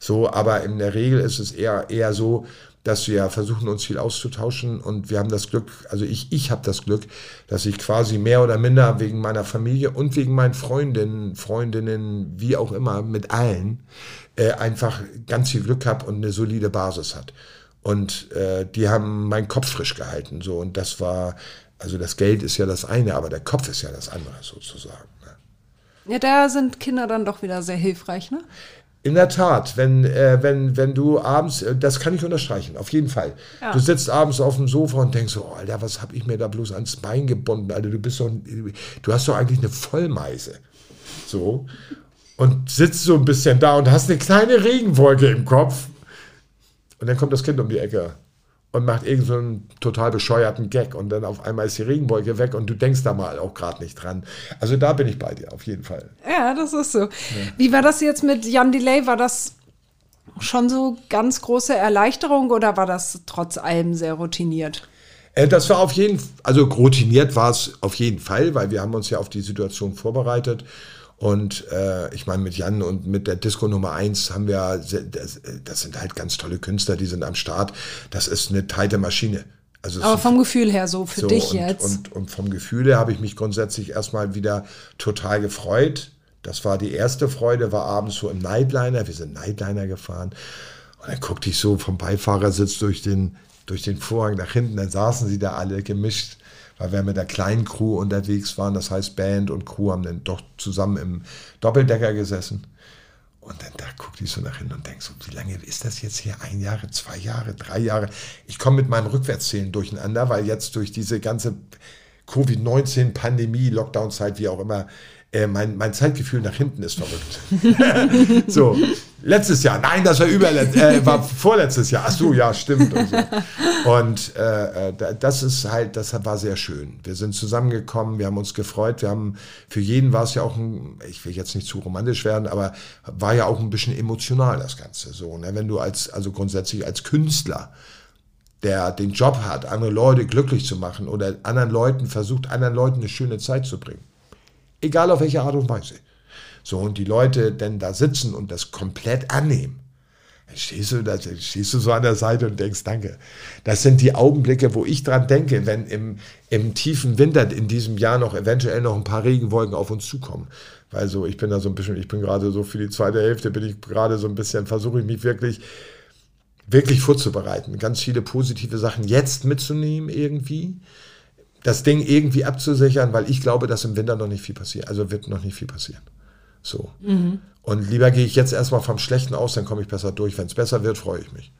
so, aber in der Regel ist es eher, eher so, dass wir versuchen, uns viel auszutauschen. Und wir haben das Glück, also ich, ich habe das Glück, dass ich quasi mehr oder minder wegen meiner Familie und wegen meinen Freundinnen, Freundinnen, wie auch immer, mit allen, äh, einfach ganz viel Glück habe und eine solide Basis hat. Und äh, die haben meinen Kopf frisch gehalten. So. Und das war, also das Geld ist ja das eine, aber der Kopf ist ja das andere sozusagen. Ne? Ja, da sind Kinder dann doch wieder sehr hilfreich, ne? In der Tat, wenn, äh, wenn, wenn du abends, äh, das kann ich unterstreichen, auf jeden Fall. Ja. Du sitzt abends auf dem Sofa und denkst so, oh, Alter, was habe ich mir da bloß ans Bein gebunden? Alter, du bist doch, du hast doch eigentlich eine Vollmeise. So. Und sitzt so ein bisschen da und hast eine kleine Regenwolke im Kopf. Und dann kommt das Kind um die Ecke und macht irgendeinen so total bescheuerten Gag und dann auf einmal ist die Regenwolke weg und du denkst da mal auch gerade nicht dran. Also da bin ich bei dir, auf jeden Fall. Ja, das ist so. Ja. Wie war das jetzt mit Jan Delay? War das schon so ganz große Erleichterung oder war das trotz allem sehr routiniert? Äh, das war auf jeden Fall, also routiniert war es auf jeden Fall, weil wir haben uns ja auf die Situation vorbereitet und äh, ich meine, mit Jan und mit der Disco Nummer 1 haben wir, das, das, sind halt ganz tolle Künstler, die sind am Start. Das ist eine teite Maschine. Also Aber vom Gefühl her so für so, dich und, jetzt. Und, und vom Gefühl her habe ich mich grundsätzlich erstmal wieder total gefreut. Das war die erste Freude, war abends so im Nightliner. Wir sind Nightliner gefahren. Und dann guckte ich so vom Beifahrersitz durch den, durch den Vorhang nach hinten. Dann saßen sie da alle gemischt weil wir mit der kleinen Crew unterwegs waren. Das heißt, Band und Crew haben dann doch zusammen im Doppeldecker gesessen. Und dann da guckte ich so nach hinten und denke so, wie lange ist das jetzt hier? Ein Jahre, zwei Jahre, drei Jahre? Ich komme mit meinem Rückwärtszählen durcheinander, weil jetzt durch diese ganze Covid-19-Pandemie, Lockdown-Zeit, wie auch immer, äh, mein, mein Zeitgefühl nach hinten ist verrückt. so, letztes Jahr, nein, das war überletztes, äh, war vorletztes Jahr. Ach so, ja, stimmt. Und, so. und äh, äh das ist halt, das war sehr schön. Wir sind zusammengekommen, wir haben uns gefreut. Wir haben, für jeden war es ja auch ein, ich will jetzt nicht zu romantisch werden, aber war ja auch ein bisschen emotional das Ganze. So, ne? Wenn du als, also grundsätzlich als Künstler, der den Job hat, andere Leute glücklich zu machen oder anderen Leuten versucht, anderen Leuten eine schöne Zeit zu bringen Egal auf welche Art und Weise. So, und die Leute denn da sitzen und das komplett annehmen. Dann stehst du, da stehst du so an der Seite und denkst, danke. Das sind die Augenblicke, wo ich dran denke, wenn im, im tiefen Winter in diesem Jahr noch eventuell noch ein paar Regenwolken auf uns zukommen. Weil so, ich bin da so ein bisschen, ich bin gerade so für die zweite Hälfte, bin ich gerade so ein bisschen, versuche ich mich wirklich, wirklich vorzubereiten. Ganz viele positive Sachen jetzt mitzunehmen irgendwie das Ding irgendwie abzusichern, weil ich glaube, dass im Winter noch nicht viel passiert. Also wird noch nicht viel passieren. So. Mhm. Und lieber gehe ich jetzt erstmal vom Schlechten aus, dann komme ich besser durch. Wenn es besser wird, freue ich mich.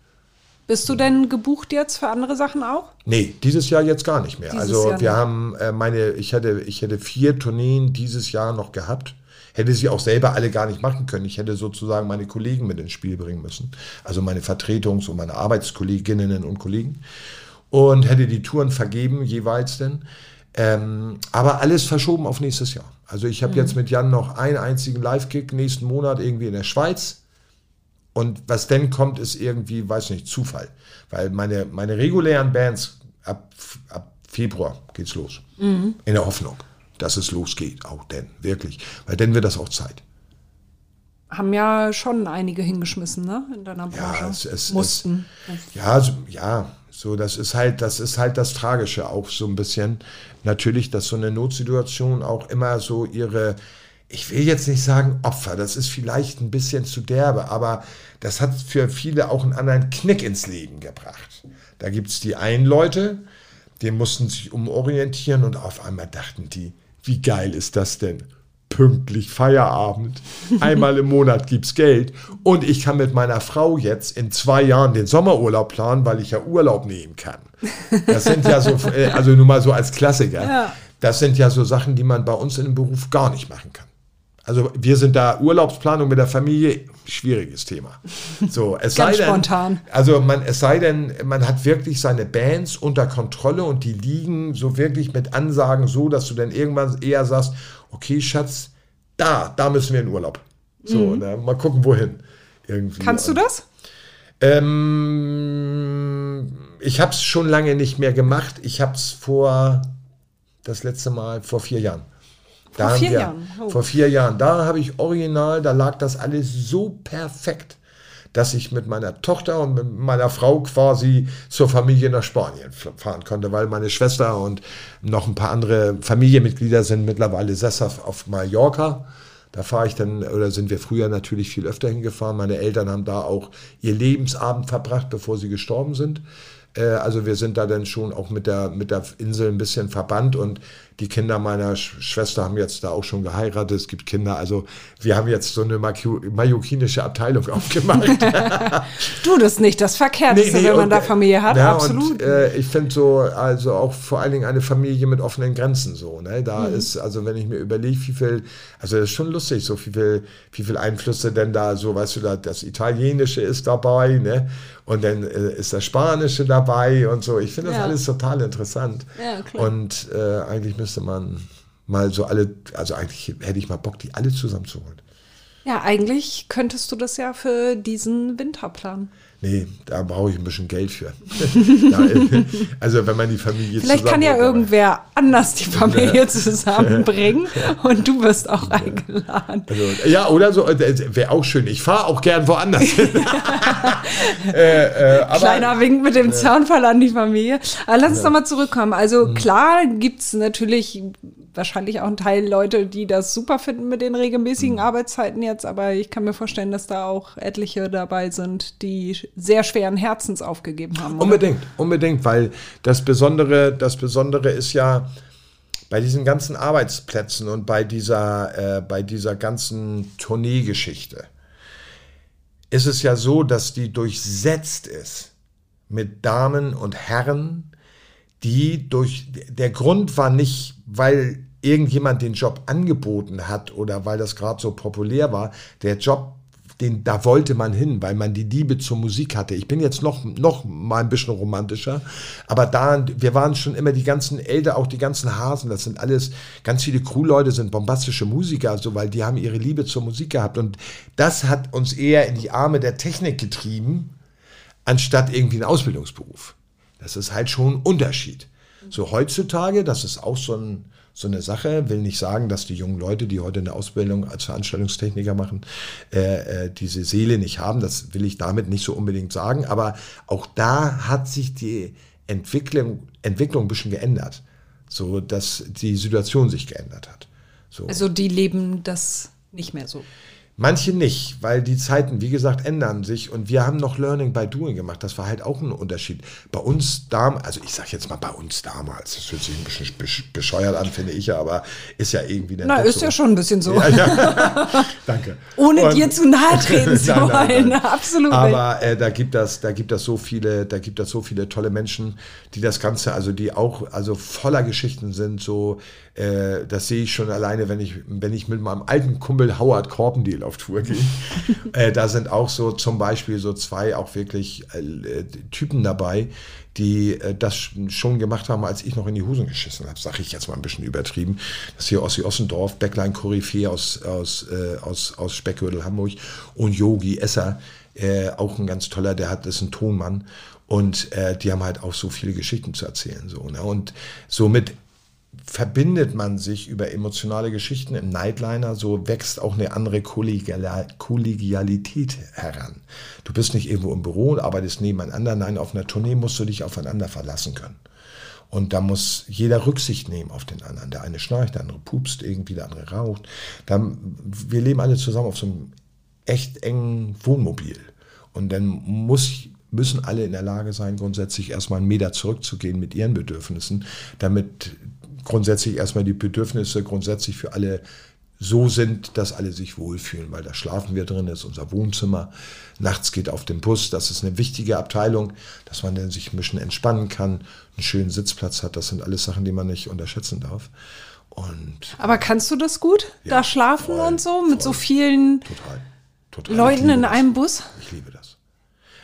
Bist du denn gebucht jetzt für andere Sachen auch? Nee, dieses Jahr jetzt gar nicht mehr. Dieses also Jahr wir nicht. haben äh, meine, ich hätte, ich hätte vier Tourneen dieses Jahr noch gehabt. Hätte sie auch selber alle gar nicht machen können. Ich hätte sozusagen meine Kollegen mit ins Spiel bringen müssen. Also meine Vertretungs- und meine Arbeitskolleginnen und Kollegen und hätte die Touren vergeben, jeweils denn. Ähm, aber alles verschoben auf nächstes Jahr. Also ich habe mhm. jetzt mit Jan noch einen einzigen Live-Kick nächsten Monat irgendwie in der Schweiz. Und was denn kommt, ist irgendwie, weiß nicht, Zufall. Weil meine, meine regulären Bands, ab, ab Februar geht's los. Mhm. In der Hoffnung, dass es losgeht, auch denn, wirklich. Weil dann wird das auch Zeit. Haben ja schon einige hingeschmissen, ne? In deiner Branche. Ja, es, es, Mussten. Es, ja, so, ja, so, das ist halt, das ist halt das Tragische auch so ein bisschen. Natürlich, dass so eine Notsituation auch immer so ihre, ich will jetzt nicht sagen Opfer, das ist vielleicht ein bisschen zu derbe, aber das hat für viele auch einen anderen Knick ins Leben gebracht. Da gibt es die einen Leute, die mussten sich umorientieren und auf einmal dachten die, wie geil ist das denn? Pünktlich Feierabend. Einmal im Monat gibt es Geld. Und ich kann mit meiner Frau jetzt in zwei Jahren den Sommerurlaub planen, weil ich ja Urlaub nehmen kann. Das sind ja so, äh, also nur mal so als Klassiker. Ja. Das sind ja so Sachen, die man bei uns in dem Beruf gar nicht machen kann. Also wir sind da Urlaubsplanung mit der Familie, schwieriges Thema. So, es sei denn, spontan. Also man, es sei denn, man hat wirklich seine Bands unter Kontrolle und die liegen so wirklich mit Ansagen so, dass du dann irgendwann eher sagst, okay, Schatz, da, da müssen wir in Urlaub. So, mhm. ne, mal gucken, wohin. Irgendwie. Kannst du das? Ähm, ich habe es schon lange nicht mehr gemacht. Ich habe es vor, das letzte Mal, vor vier Jahren. Da vor vier wir, Jahren. Oh. Vor vier Jahren. Da habe ich original, da lag das alles so perfekt, dass ich mit meiner Tochter und mit meiner Frau quasi zur Familie nach Spanien fahren konnte, weil meine Schwester und noch ein paar andere Familienmitglieder sind mittlerweile sesshaft auf Mallorca. Da fahre ich dann, oder sind wir früher natürlich viel öfter hingefahren. Meine Eltern haben da auch ihr Lebensabend verbracht, bevor sie gestorben sind. Äh, also wir sind da dann schon auch mit der, mit der Insel ein bisschen verbannt und die Kinder meiner Schwester haben jetzt da auch schon geheiratet. Es gibt Kinder. Also wir haben jetzt so eine mallorquinische Abteilung aufgemacht. du, das nicht das Verkehrteste, nee, nee, wenn man und, da Familie hat. Ja, Absolut. Und, äh, ich finde so, also auch vor allen Dingen eine Familie mit offenen Grenzen so. Ne? Da mhm. ist, also wenn ich mir überlege, wie viel, also das ist schon lustig, so wie viel, wie viel Einflüsse denn da so, weißt du, da, das Italienische ist dabei, ne? Und dann äh, ist das Spanische dabei und so. Ich finde das ja. alles total interessant. Ja, klar. Und äh, eigentlich müssen müsste man mal so alle, also eigentlich hätte ich mal Bock, die alle zusammenzuholen. Ja, eigentlich könntest du das ja für diesen Winter planen. Nee, da brauche ich ein bisschen Geld für. also wenn man die Familie Vielleicht kann ja irgendwer anders die Familie zusammenbringen und du wirst auch eingeladen. Also, ja, oder so, äh, wäre auch schön. Ich fahre auch gern woanders äh, äh, aber, Kleiner Wink mit dem Zaunfall an die Familie. Aber lass uns ja. nochmal zurückkommen. Also mhm. klar gibt es natürlich wahrscheinlich auch ein Teil Leute, die das super finden mit den regelmäßigen mhm. Arbeitszeiten jetzt, aber ich kann mir vorstellen, dass da auch etliche dabei sind, die sehr schweren Herzens aufgegeben haben. Oder? Unbedingt, unbedingt, weil das Besondere, das Besondere ist ja bei diesen ganzen Arbeitsplätzen und bei dieser, äh, bei dieser ganzen Tourneegeschichte ist es ja so, dass die durchsetzt ist mit Damen und Herren, die durch, der Grund war nicht, weil irgendjemand den Job angeboten hat oder weil das gerade so populär war. Der Job, den, da wollte man hin, weil man die Liebe zur Musik hatte. Ich bin jetzt noch, noch mal ein bisschen romantischer, aber da, wir waren schon immer die ganzen Eltern, auch die ganzen Hasen, das sind alles, ganz viele Crewleute sind bombastische Musiker, also, weil die haben ihre Liebe zur Musik gehabt und das hat uns eher in die Arme der Technik getrieben, anstatt irgendwie ein Ausbildungsberuf. Das ist halt schon ein Unterschied. So heutzutage, das ist auch so, ein, so eine Sache, will nicht sagen, dass die jungen Leute, die heute eine Ausbildung als Veranstaltungstechniker machen, äh, äh, diese Seele nicht haben. Das will ich damit nicht so unbedingt sagen. Aber auch da hat sich die Entwicklung, Entwicklung ein bisschen geändert, so dass die Situation sich geändert hat. So. Also die leben das nicht mehr so. Manche nicht, weil die Zeiten, wie gesagt, ändern sich und wir haben noch Learning by Doing gemacht. Das war halt auch ein Unterschied. Bei uns damals, also ich sage jetzt mal bei uns damals, das hört sich ein bisschen bescheuert an, finde ich ja, aber ist ja irgendwie Na, ist so. ja schon ein bisschen so. Ja, ja. Danke. Ohne und, dir zu nahe treten zu wollen, nein, nein. absolut. Aber äh, da gibt das, da gibt das so viele, da gibt das so viele tolle Menschen, die das Ganze, also die auch, also voller Geschichten sind, so, äh, das sehe ich schon alleine, wenn ich, wenn ich mit meinem alten Kumpel Howard Korpendiehl auf Tour gehen. äh, da sind auch so zum Beispiel so zwei auch wirklich äh, Typen dabei, die äh, das schon gemacht haben, als ich noch in die Hosen geschissen habe, sage ich jetzt mal ein bisschen übertrieben. Das hier Ossi Ossendorf, Backline Koryphäe aus, aus, äh, aus, aus Speckgürtel Hamburg und Yogi Esser, äh, auch ein ganz toller, der hat, ist ein Tonmann und äh, die haben halt auch so viele Geschichten zu erzählen. So, ne? Und somit verbindet man sich über emotionale Geschichten im Nightliner, so wächst auch eine andere Kollegialität heran. Du bist nicht irgendwo im Büro und arbeitest nebeneinander, nein, auf einer Tournee musst du dich aufeinander verlassen können. Und da muss jeder Rücksicht nehmen auf den anderen. Der eine schnarcht, der andere pupst irgendwie, der andere raucht. Dann, wir leben alle zusammen auf so einem echt engen Wohnmobil. Und dann muss, müssen alle in der Lage sein, grundsätzlich erstmal einen Meter zurückzugehen mit ihren Bedürfnissen, damit grundsätzlich erstmal die Bedürfnisse grundsätzlich für alle so sind, dass alle sich wohlfühlen, weil da schlafen wir drin, das ist unser Wohnzimmer. Nachts geht auf den Bus, das ist eine wichtige Abteilung, dass man dann sich ein bisschen entspannen kann, einen schönen Sitzplatz hat. Das sind alles Sachen, die man nicht unterschätzen darf. Und Aber kannst du das gut, ja, da schlafen voll, und so, mit voll. so vielen total, total. Leuten in einem Bus? Ich liebe das.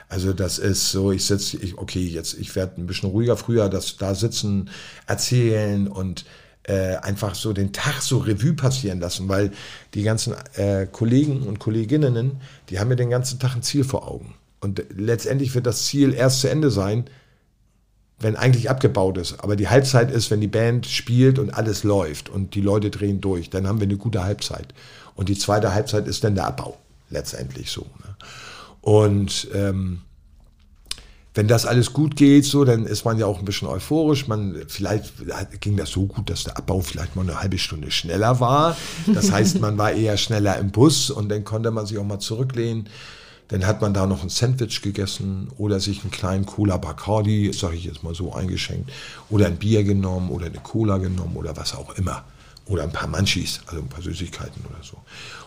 Also das ist so, ich sitze, ich, okay, jetzt, ich werde ein bisschen ruhiger früher, das da sitzen, erzählen und äh, einfach so den Tag so Revue passieren lassen, weil die ganzen äh, Kollegen und Kolleginnen, die haben ja den ganzen Tag ein Ziel vor Augen. Und letztendlich wird das Ziel erst zu Ende sein, wenn eigentlich abgebaut ist. Aber die Halbzeit ist, wenn die Band spielt und alles läuft und die Leute drehen durch, dann haben wir eine gute Halbzeit. Und die zweite Halbzeit ist dann der Abbau, letztendlich so. Ne? Und ähm, wenn das alles gut geht, so, dann ist man ja auch ein bisschen euphorisch. Man, vielleicht ging das so gut, dass der Abbau vielleicht mal eine halbe Stunde schneller war. Das heißt, man war eher schneller im Bus und dann konnte man sich auch mal zurücklehnen. Dann hat man da noch ein Sandwich gegessen oder sich einen kleinen Cola Bacardi, sage ich jetzt mal so, eingeschenkt. Oder ein Bier genommen oder eine Cola genommen oder was auch immer. Oder ein paar Munchies, also ein paar Süßigkeiten oder so.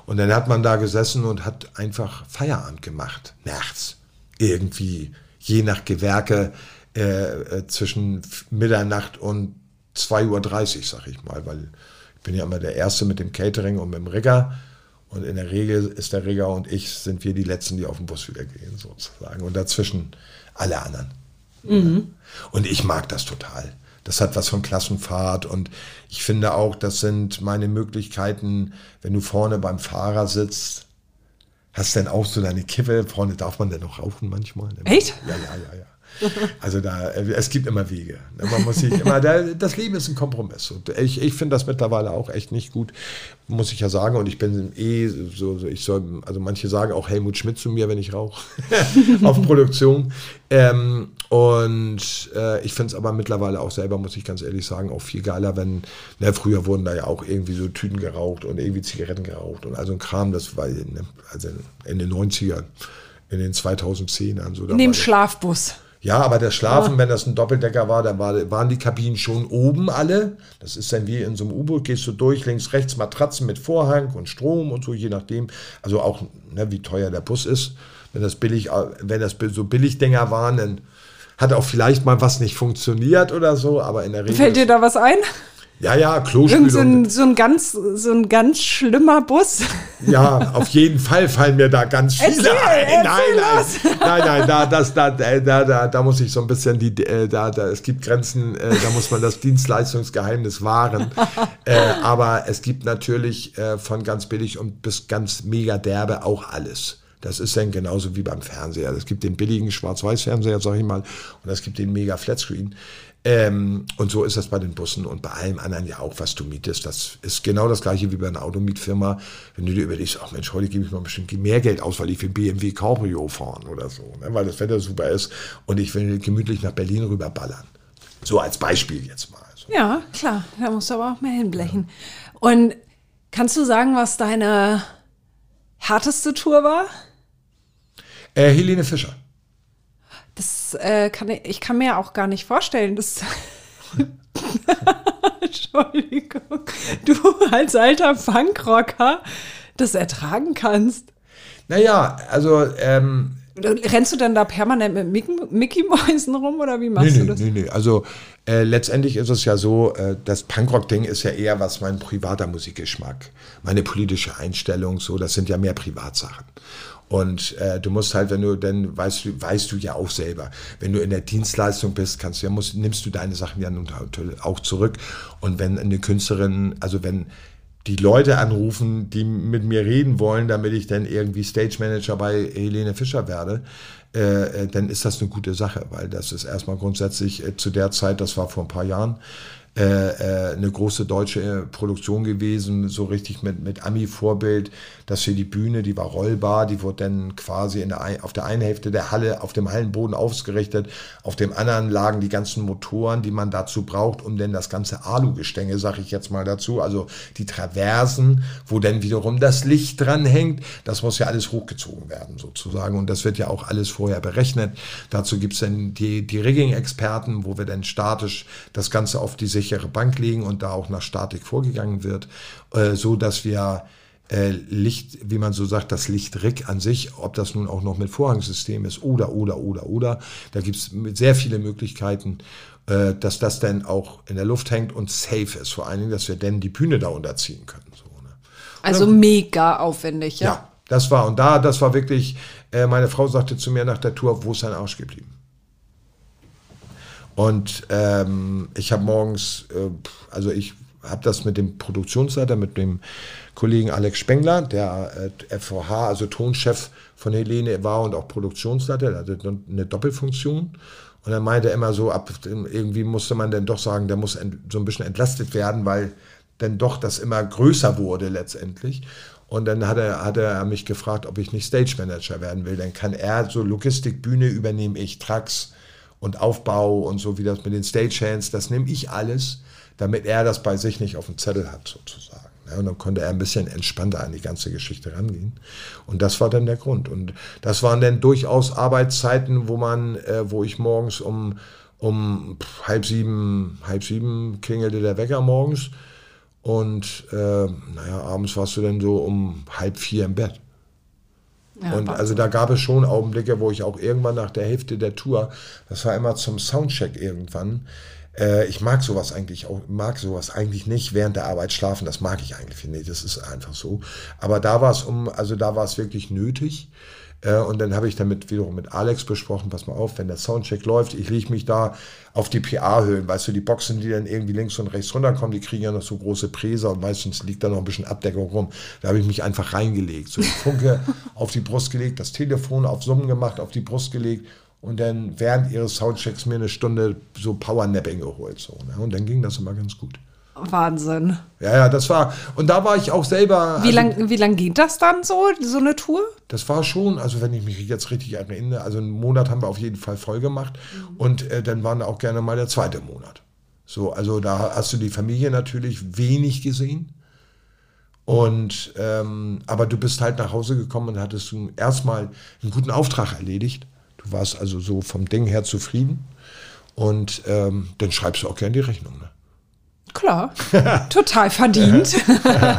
Und dann hat man da gesessen und hat einfach Feierabend gemacht, nachts. Irgendwie, je nach Gewerke, äh, äh, zwischen Mitternacht und 2.30 Uhr, sag ich mal, weil ich bin ja immer der Erste mit dem Catering und mit dem Rigger. Und in der Regel ist der Rigger und ich, sind wir die Letzten, die auf den Bus wieder gehen, sozusagen. Und dazwischen alle anderen. Mhm. Und ich mag das total. Das hat was von Klassenfahrt und ich finde auch, das sind meine Möglichkeiten, wenn du vorne beim Fahrer sitzt, hast dann auch so deine Kippe, vorne darf man dann noch rauchen manchmal. Echt? Ja, ja, ja, ja. Also da, es gibt immer Wege. Man muss sich immer, das Leben ist ein Kompromiss. Und ich, ich finde das mittlerweile auch echt nicht gut, muss ich ja sagen. Und ich bin eh so, ich soll, also manche sagen auch Helmut Schmidt zu mir, wenn ich rauche, auf Produktion. Ähm, und äh, ich finde es aber mittlerweile auch selber, muss ich ganz ehrlich sagen, auch viel geiler, wenn, ne, früher wurden da ja auch irgendwie so Tüten geraucht und irgendwie Zigaretten geraucht und also ein Kram, das war ne, also in den 90ern, in den 2010ern so. In dem Schlafbus. Ja, aber das Schlafen, oh. wenn das ein Doppeldecker war, dann war, waren die Kabinen schon oben alle. Das ist dann wie in so einem U-Boot, gehst du durch, links, rechts Matratzen mit Vorhang und Strom und so, je nachdem. Also auch, ne, wie teuer der Bus ist. Wenn das billig, wenn das so Billigdinger waren, dann hat auch vielleicht mal was nicht funktioniert oder so, aber in der Regel. Fällt dir da was ein? Ja, ja, Klospülung. So ein, so ein, ganz, so ein ganz schlimmer Bus. Ja, auf jeden Fall fallen mir da ganz viele erzähl, ein. Nein, nein, nein, nein, da, das, da, da, da, da muss ich so ein bisschen die, äh, da, da, es gibt Grenzen, äh, da muss man das Dienstleistungsgeheimnis wahren. äh, aber es gibt natürlich äh, von ganz billig und bis ganz mega derbe auch alles. Das ist dann genauso wie beim Fernseher. Es gibt den billigen Schwarz-Weiß-Fernseher, sag ich mal, und es gibt den mega Flatscreen. Ähm, und so ist das bei den Bussen und bei allem anderen ja auch, was du mietest. Das ist genau das gleiche wie bei einer Automietfirma. Wenn du dir überlegst, ach Mensch, heute gebe ich mal ein bisschen mehr Geld aus, weil ich will BMW Cabrio fahren oder so, ne? weil das Wetter super ist und ich will gemütlich nach Berlin rüberballern. So als Beispiel jetzt mal. Also. Ja, klar, da musst du aber auch mehr hinblechen. Ja. Und kannst du sagen, was deine härteste Tour war? Äh, Helene Fischer. Das äh, kann ich, ich kann mir auch gar nicht vorstellen, dass. Entschuldigung, du als alter Punkrocker das ertragen kannst. Naja, also ähm, Rennst du denn da permanent mit Mickey, Mickey Mäusen rum oder wie machst nee, du das? Nee, nee, also äh, letztendlich ist es ja so, äh, das Punkrock-Ding ist ja eher was mein privater Musikgeschmack, meine politische Einstellung, so, das sind ja mehr Privatsachen. Und äh, du musst halt, wenn du, dann weißt du, weißt du ja auch selber, wenn du in der Dienstleistung bist, kannst du ja, musst, nimmst du deine Sachen ja auch zurück. Und wenn eine Künstlerin, also wenn die Leute anrufen, die mit mir reden wollen, damit ich dann irgendwie Stage Manager bei Helene Fischer werde, äh, äh, dann ist das eine gute Sache, weil das ist erstmal grundsätzlich äh, zu der Zeit, das war vor ein paar Jahren, äh, äh, eine große deutsche Produktion gewesen, so richtig mit, mit Ami-Vorbild, dass hier die Bühne, die war rollbar, die wurde dann quasi in der, auf der einen Hälfte der Halle auf dem Hallenboden ausgerichtet, auf dem anderen lagen die ganzen Motoren, die man dazu braucht, um dann das ganze Alu-Gestänge, sag ich jetzt mal dazu, also die Traversen, wo dann wiederum das Licht dran hängt, das muss ja alles hochgezogen werden sozusagen. Und das wird ja auch alles vorher berechnet. Dazu gibt es dann die, die Rigging-Experten, wo wir dann statisch das Ganze auf diese sichere Bank legen und da auch nach Statik vorgegangen wird, äh, so dass wir äh, Licht, wie man so sagt, das Lichtrick an sich, ob das nun auch noch mit Vorhangsystem ist oder, oder, oder, oder, da gibt es sehr viele Möglichkeiten, äh, dass das dann auch in der Luft hängt und safe ist. Vor allen Dingen, dass wir dann die Bühne da unterziehen können. So, ne? Also dann, mega aufwendig, ja? Ja, das war, und da, das war wirklich, äh, meine Frau sagte zu mir nach der Tour, wo ist sein Arsch geblieben? Und ähm, ich habe morgens, äh, also ich habe das mit dem Produktionsleiter, mit dem Kollegen Alex Spengler, der äh, FVH, also Tonchef von Helene war und auch Produktionsleiter, der hatte eine Doppelfunktion. Und er meinte immer so, ab irgendwie musste man dann doch sagen, der muss so ein bisschen entlastet werden, weil dann doch das immer größer wurde letztendlich. Und dann hat er, hat er mich gefragt, ob ich nicht Stage Manager werden will. Dann kann er so Logistikbühne übernehme ich, Trucks, und Aufbau und so wie das mit den Stagehands, das nehme ich alles, damit er das bei sich nicht auf dem Zettel hat sozusagen. Ja, und dann konnte er ein bisschen entspannter an die ganze Geschichte rangehen. Und das war dann der Grund. Und das waren dann durchaus Arbeitszeiten, wo man, äh, wo ich morgens um, um halb sieben, halb sieben klingelte der Wecker morgens. Und äh, naja, abends warst du dann so um halb vier im Bett. Ja, und also da gab es schon Augenblicke, wo ich auch irgendwann nach der Hälfte der Tour, das war immer zum Soundcheck irgendwann, äh, ich mag sowas eigentlich auch, mag sowas eigentlich nicht während der Arbeit schlafen, das mag ich eigentlich nicht, das ist einfach so. Aber da war es um, also da war es wirklich nötig. Äh, und dann habe ich damit wiederum mit Alex besprochen, pass mal auf, wenn der Soundcheck läuft, ich lege mich da auf die PA-Höhen, weißt du, die Boxen, die dann irgendwie links und rechts runterkommen, die kriegen ja noch so große Präser und meistens liegt da noch ein bisschen Abdeckung rum. Da habe ich mich einfach reingelegt, so Funke auf die Brust gelegt, das Telefon auf Summen gemacht, auf die Brust gelegt und dann während ihres Soundchecks mir eine Stunde so Powernapping geholt. So, ne? Und dann ging das immer ganz gut. Wahnsinn. Ja, ja, das war. Und da war ich auch selber. Wie also, lang, wie lang geht das dann so, so eine Tour? Das war schon, also wenn ich mich jetzt richtig erinnere, also einen Monat haben wir auf jeden Fall voll gemacht. Mhm. Und äh, dann waren auch gerne mal der zweite Monat. So, also da hast du die Familie natürlich wenig gesehen. Und ähm, aber du bist halt nach Hause gekommen und hattest erstmal einen guten Auftrag erledigt. Du warst also so vom Ding her zufrieden. Und ähm, dann schreibst du auch gerne die Rechnung. Ne? Klar, total verdient.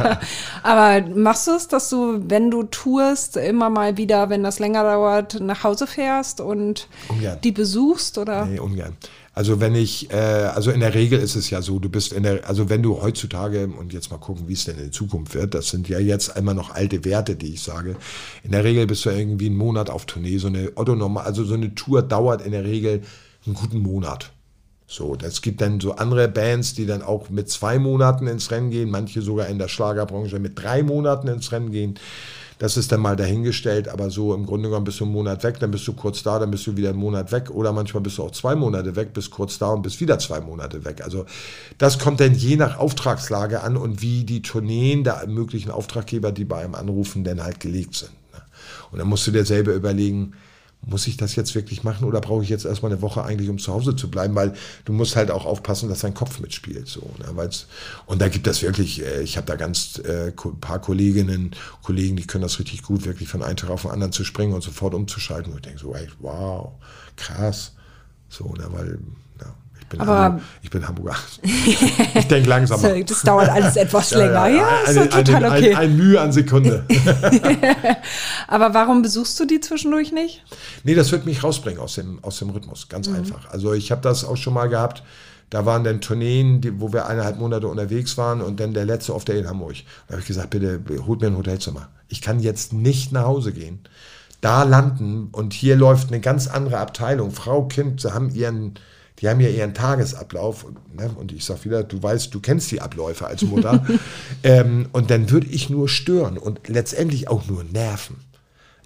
Aber machst du es, dass du, wenn du tourst, immer mal wieder, wenn das länger dauert, nach Hause fährst und ungern. die besuchst? Oder? Nee, ungern. Also wenn ich, äh, also in der Regel ist es ja so, du bist in der, also wenn du heutzutage, und jetzt mal gucken, wie es denn in Zukunft wird, das sind ja jetzt immer noch alte Werte, die ich sage. In der Regel bist du irgendwie einen Monat auf Tournee, so eine Otto normal, also so eine Tour dauert in der Regel einen guten Monat. So, das gibt dann so andere Bands, die dann auch mit zwei Monaten ins Rennen gehen, manche sogar in der Schlagerbranche mit drei Monaten ins Rennen gehen. Das ist dann mal dahingestellt, aber so im Grunde genommen bist du einen Monat weg, dann bist du kurz da, dann bist du wieder einen Monat weg oder manchmal bist du auch zwei Monate weg, bist kurz da und bist wieder zwei Monate weg. Also das kommt dann je nach Auftragslage an und wie die Tourneen der möglichen Auftraggeber, die bei einem anrufen, denn halt gelegt sind. Ne? Und dann musst du dir selber überlegen, muss ich das jetzt wirklich machen oder brauche ich jetzt erstmal eine Woche eigentlich, um zu Hause zu bleiben, weil du musst halt auch aufpassen, dass dein Kopf mitspielt. So, ne? Weil's, und da gibt es wirklich, äh, ich habe da ganz äh, paar Kolleginnen, Kollegen, die können das richtig gut, wirklich von einem Tag auf den anderen zu springen und sofort umzuschalten. Und ich denke so, ey, wow, krass. So, ne? weil bin, Aber Hamburg, ich bin Hamburger. ich denke langsamer. das dauert alles etwas länger. Ja, ja, ja ist eine, total eine, okay. Ein, ein, Mühe an Sekunde. Aber warum besuchst du die zwischendurch nicht? Nee, das wird mich rausbringen aus dem, aus dem Rhythmus. Ganz mhm. einfach. Also ich habe das auch schon mal gehabt. Da waren dann Tourneen, die, wo wir eineinhalb Monate unterwegs waren und dann der letzte auf der in Hamburg. Da habe ich gesagt, bitte holt mir ein Hotelzimmer. Ich kann jetzt nicht nach Hause gehen, da landen und hier läuft eine ganz andere Abteilung. Frau, Kind, sie haben ihren, die haben ja ihren Tagesablauf. Ne? Und ich sage wieder, du weißt, du kennst die Abläufe als Mutter. ähm, und dann würde ich nur stören und letztendlich auch nur nerven.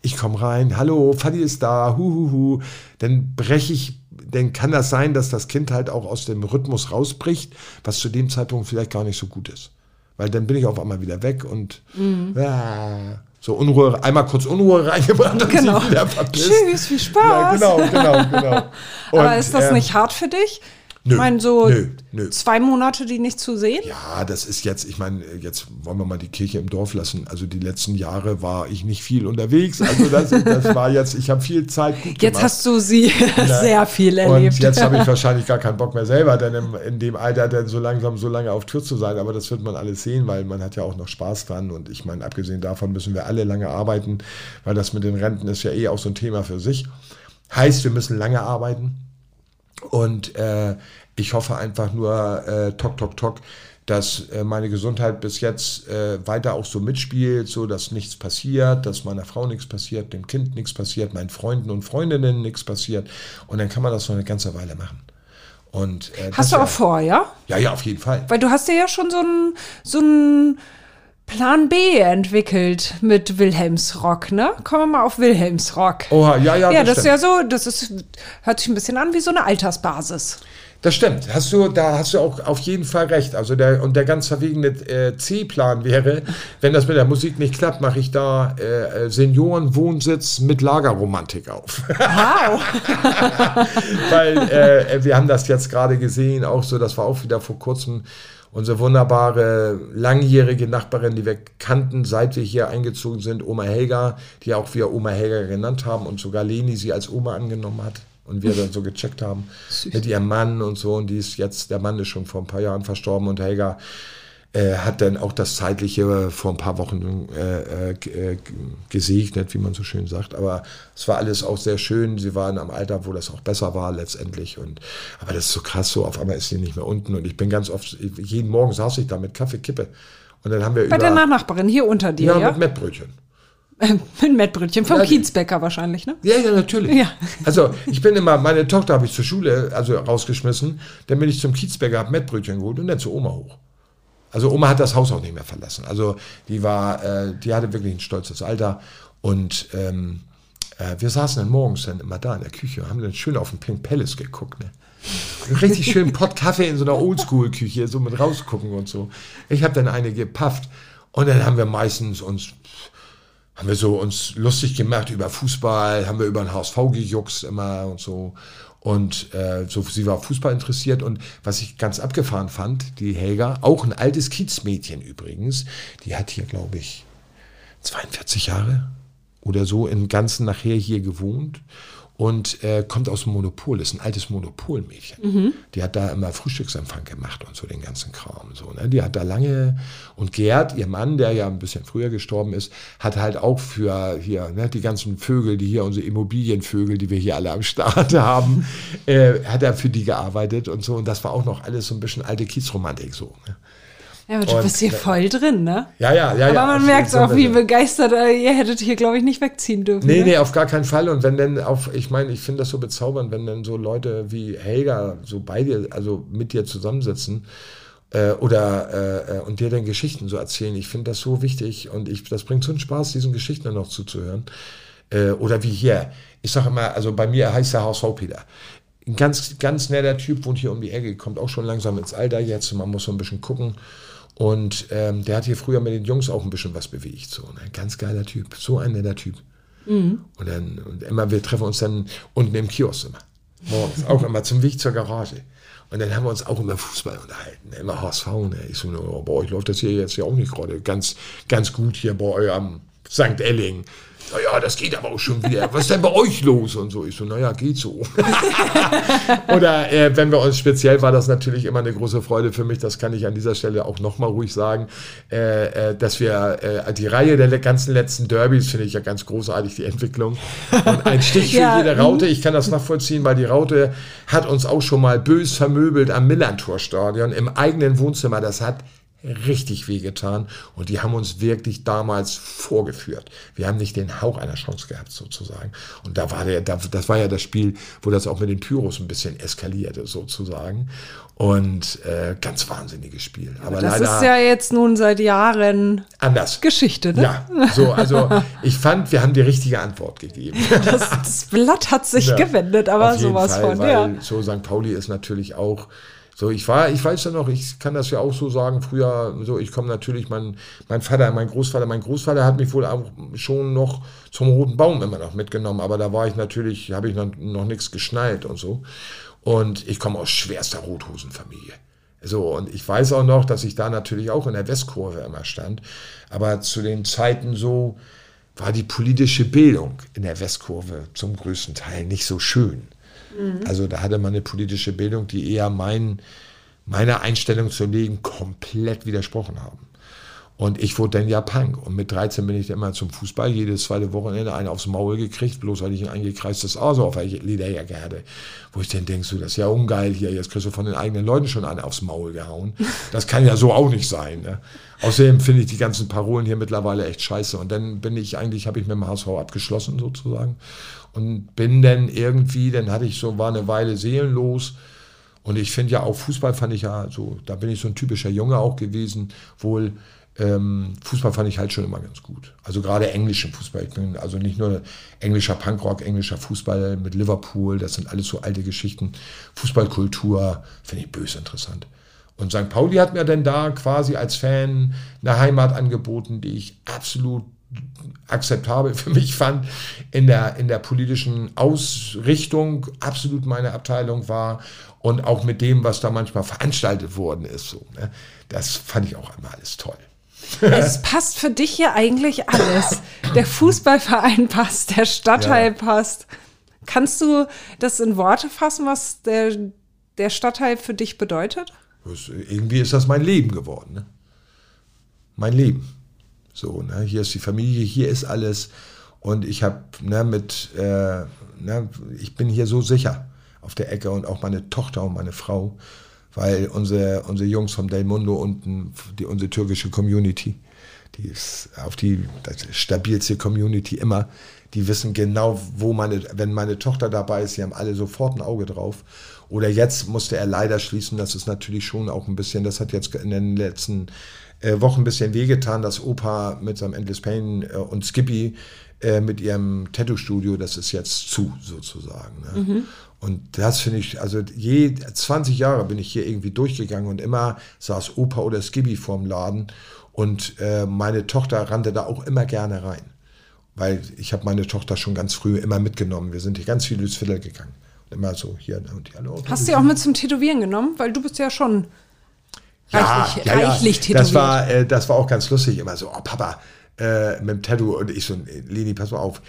Ich komme rein, hallo, Fadi ist da, huhuhu. Dann breche ich dann kann das sein, dass das Kind halt auch aus dem Rhythmus rausbricht, was zu dem Zeitpunkt vielleicht gar nicht so gut ist. Weil dann bin ich auf einmal wieder weg und mhm. ja, so Unruhe, einmal kurz Unruhe reingebracht und genau. sie wieder verpisst. Tschüss, viel Spaß. Ja, genau, genau, genau. Und, Aber ist das äh, nicht hart für dich? Nö, ich meine, so nö, nö. zwei Monate, die nicht zu sehen? Ja, das ist jetzt, ich meine, jetzt wollen wir mal die Kirche im Dorf lassen. Also die letzten Jahre war ich nicht viel unterwegs. Also das, das war jetzt, ich habe viel Zeit gut Jetzt hast du sie Na, sehr viel erlebt. Und jetzt habe ich wahrscheinlich gar keinen Bock mehr selber, denn im, in dem Alter dann so langsam so lange auf Tour zu sein. Aber das wird man alles sehen, weil man hat ja auch noch Spaß dran. Und ich meine, abgesehen davon müssen wir alle lange arbeiten, weil das mit den Renten ist ja eh auch so ein Thema für sich. Heißt, wir müssen lange arbeiten. Und äh, ich hoffe einfach nur, äh, tok, tok, tok, dass äh, meine Gesundheit bis jetzt äh, weiter auch so mitspielt, so dass nichts passiert, dass meiner Frau nichts passiert, dem Kind nichts passiert, meinen Freunden und Freundinnen nichts passiert. Und dann kann man das noch eine ganze Weile machen. Und, äh, hast du auch vor, ja? Ja, ja, auf jeden Fall. Weil du hast ja schon so ein, so ein Plan B entwickelt mit Wilhelmsrock, ne? Kommen wir mal auf Wilhelmsrock. Oha, ja, ja. Ja, das, das ist ja so, das ist, hört sich ein bisschen an wie so eine Altersbasis. Das stimmt. Hast du, da hast du auch auf jeden Fall recht. Also der, und der ganz verwegene äh, C-Plan wäre, wenn das mit der Musik nicht klappt, mache ich da äh, Seniorenwohnsitz mit Lagerromantik auf. Wow. Weil äh, wir haben das jetzt gerade gesehen, auch so, das war auch wieder vor kurzem unsere wunderbare langjährige Nachbarin, die wir kannten, seit wir hier eingezogen sind, Oma Helga, die auch wir Oma Helga genannt haben und sogar Leni sie als Oma angenommen hat und wir dann so gecheckt haben Süß. mit ihrem Mann und so und die ist jetzt, der Mann ist schon vor ein paar Jahren verstorben und Helga äh, hat dann auch das Zeitliche vor ein paar Wochen äh, äh, gesegnet, wie man so schön sagt. Aber es war alles auch sehr schön. Sie waren am Alter, wo das auch besser war letztendlich. Und, aber das ist so krass, so auf einmal ist sie nicht mehr unten. Und ich bin ganz oft, jeden Morgen saß ich da mit Kaffeekippe. Und dann haben wir Bei über, der Nachbarin hier unter dir, ja? ja? mit Mettbrötchen. Mit Mettbrötchen vom ja, Kiezbäcker wahrscheinlich, ne? Ja, ja, natürlich. Ja. Also ich bin immer, meine Tochter habe ich zur Schule also rausgeschmissen, dann bin ich zum Kiezbäcker, habe Mettbrötchen geholt und dann zur Oma hoch. Also Oma hat das Haus auch nicht mehr verlassen. Also die war, äh, die hatte wirklich ein stolzes Alter. Und ähm, äh, wir saßen dann morgens dann immer da in der Küche, haben dann schön auf den Pink Palace geguckt. Ne? Richtig schön Pott Kaffee in so einer Oldschool-Küche, so mit rausgucken und so. Ich habe dann eine gepafft. Und dann haben wir meistens uns haben wir so uns lustig gemacht über Fußball, haben wir über den HSV gejuckst immer und so. Und äh, so, sie war Fußball interessiert. Und was ich ganz abgefahren fand, die Helga, auch ein altes Kiezmädchen übrigens, die hat hier, glaube ich, 42 Jahre oder so im Ganzen nachher hier gewohnt und äh, kommt aus dem Monopol, ist ein altes Monopolmädchen. Mhm. Die hat da immer Frühstücksempfang gemacht und so den ganzen Kram. So, ne? Die hat da lange, und Gerd, ihr Mann, der ja ein bisschen früher gestorben ist, hat halt auch für hier ne, die ganzen Vögel, die hier, unsere Immobilienvögel, die wir hier alle am Start haben, äh, hat er für die gearbeitet und so. Und das war auch noch alles so ein bisschen alte Kiezromantik so. Ne? Ja, aber du und, bist hier voll drin, ne? Ja, ja, ja. Aber ja, man merkt auch, wie begeistert ihr hättet hier, glaube ich, nicht wegziehen dürfen. Nee, ne? nee, auf gar keinen Fall. Und wenn dann auf, ich meine, ich finde das so bezaubernd, wenn dann so Leute wie Helga so bei dir, also mit dir zusammensitzen äh, oder äh, äh, und dir dann Geschichten so erzählen. Ich finde das so wichtig und ich, das bringt so einen Spaß, diesen Geschichten dann noch zuzuhören. Äh, oder wie hier. Ich sage immer, also bei mir heißt der HSV Peter. Ein ganz, ganz netter Typ, wohnt hier um die Ecke, kommt auch schon langsam ins Alter jetzt. Man muss so ein bisschen gucken. Und ähm, der hat hier früher mit den Jungs auch ein bisschen was bewegt. So, ne? Ganz geiler Typ, so ein netter Typ. Mhm. Und dann, und immer, wir treffen uns dann unten im Kiosk immer. Morgens, auch immer zum Weg zur Garage. Und dann haben wir uns auch immer Fußball unterhalten, ne? immer HSV. Ne? Ich so, oh, bei euch läuft das hier jetzt ja auch nicht gerade ganz, ganz gut hier bei eurem St. Elling. naja, das geht aber auch schon wieder. Was ist denn bei euch los? Und so. Ich so, naja, geht so. Oder äh, wenn wir uns, speziell war das natürlich immer eine große Freude für mich, das kann ich an dieser Stelle auch nochmal ruhig sagen, äh, äh, dass wir äh, die Reihe der ganzen letzten Derbys finde ich ja ganz großartig, die Entwicklung. Und ein Stich für ja, jede Raute, ich kann das nachvollziehen, weil die Raute hat uns auch schon mal bös vermöbelt am Millantor-Stadion im eigenen Wohnzimmer. Das hat richtig wehgetan und die haben uns wirklich damals vorgeführt. Wir haben nicht den Hauch einer Chance gehabt sozusagen. Und da war der, das war ja das Spiel, wo das auch mit den Pyros ein bisschen eskalierte sozusagen. Und äh, ganz wahnsinniges Spiel. Aber das leider ist ja jetzt nun seit Jahren anders. Geschichte, ne? Ja, so, also ich fand, wir haben die richtige Antwort gegeben. Das, das Blatt hat sich ja, gewendet, aber sowas Fall, von, weil ja. So St. Pauli ist natürlich auch so, ich war, ich weiß ja noch, ich kann das ja auch so sagen, früher, so, ich komme natürlich, mein, mein Vater, mein Großvater, mein Großvater hat mich wohl auch schon noch zum Roten Baum immer noch mitgenommen, aber da war ich natürlich, habe ich noch, noch nichts geschnallt und so. Und ich komme aus schwerster Rothosenfamilie. So, und ich weiß auch noch, dass ich da natürlich auch in der Westkurve immer stand. Aber zu den Zeiten so war die politische Bildung in der Westkurve zum größten Teil nicht so schön. Mhm. Also da hatte man eine politische Bildung, die eher mein, meiner Einstellung zu legen komplett widersprochen haben. Und ich wurde dann ja Punk. Und mit 13 bin ich dann immer zum Fußball, jedes zweite Wochenende einen aufs Maul gekriegt, bloß weil ich ein eingekreistes Auto auf der Lederjacke hatte. Wo ich dann denke, so, das ist ja ungeil hier, jetzt kriegst du von den eigenen Leuten schon einen aufs Maul gehauen. Das kann ja so auch nicht sein. Ne? Außerdem finde ich die ganzen Parolen hier mittlerweile echt scheiße. Und dann bin ich eigentlich, habe ich mit dem HSV abgeschlossen sozusagen und bin dann irgendwie, dann hatte ich so, war eine Weile seelenlos. Und ich finde ja auch Fußball fand ich ja so, da bin ich so ein typischer Junge auch gewesen, wohl. Ähm, Fußball fand ich halt schon immer ganz gut. Also gerade englischen Fußball. Also nicht nur englischer Punkrock, englischer Fußball mit Liverpool, das sind alles so alte Geschichten. Fußballkultur finde ich böse interessant. Und St. Pauli hat mir dann da quasi als Fan eine Heimat angeboten, die ich absolut akzeptabel für mich fand, in der, in der politischen Ausrichtung absolut meine Abteilung war und auch mit dem, was da manchmal veranstaltet worden ist. So, ne? Das fand ich auch immer alles toll. Es passt für dich ja eigentlich alles. Der Fußballverein passt, der Stadtteil ja. passt. Kannst du das in Worte fassen, was der, der Stadtteil für dich bedeutet? irgendwie ist das mein Leben geworden. Ne? Mein Leben. So, ne, hier ist die Familie, hier ist alles. Und ich habe ne, mit, äh, ne, ich bin hier so sicher auf der Ecke und auch meine Tochter und meine Frau, weil unsere, unsere Jungs vom Del Mundo unten, die, unsere türkische Community, die ist auf die stabilste Community immer, die wissen genau, wo meine, wenn meine Tochter dabei ist, sie haben alle sofort ein Auge drauf. Oder jetzt musste er leider schließen, das ist natürlich schon auch ein bisschen, das hat jetzt in den letzten äh, Wochen ein bisschen wehgetan, dass Opa mit seinem Endless Pain äh, und Skippy äh, mit ihrem Tattoo-Studio, das ist jetzt zu, sozusagen. Ne? Mhm. Und das finde ich, also je 20 Jahre bin ich hier irgendwie durchgegangen und immer saß Opa oder Skippy vorm Laden und äh, meine Tochter rannte da auch immer gerne rein. Weil ich habe meine Tochter schon ganz früh immer mitgenommen. Wir sind hier ganz viel durchs Viertel gegangen. Immer so hier und hier. Hallo, Hast du sie auch mit zum Tätowieren genommen? Weil du bist ja schon reichlich, ja, ja, reichlich tätowiert. Das war, äh, das war auch ganz lustig. Immer so, oh Papa, äh, mit dem Tattoo. Und ich so, Leni, pass mal auf.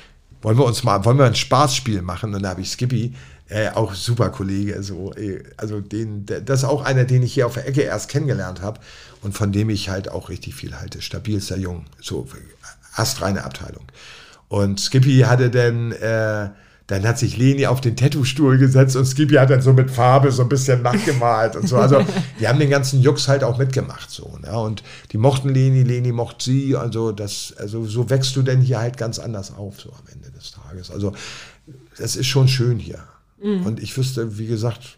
Wollen wir uns mal, wollen wir ein Spaßspiel machen? Und da habe ich Skippy, äh, auch super Kollege, so, äh, also den, das ist auch einer, den ich hier auf der Ecke erst kennengelernt habe und von dem ich halt auch richtig viel halte. Stabilster Jung, so astreine Abteilung. Und Skippy hatte dann äh, dann hat sich Leni auf den Tattoo-Stuhl gesetzt und Skippy hat dann so mit Farbe so ein bisschen nachgemalt und so. Also die haben den ganzen Jux halt auch mitgemacht so. Ne? Und die mochten Leni, Leni mocht sie. Also das, also so wächst du denn hier halt ganz anders auf so am Ende des Tages. Also das ist schon schön hier. Mhm. Und ich wüsste, wie gesagt,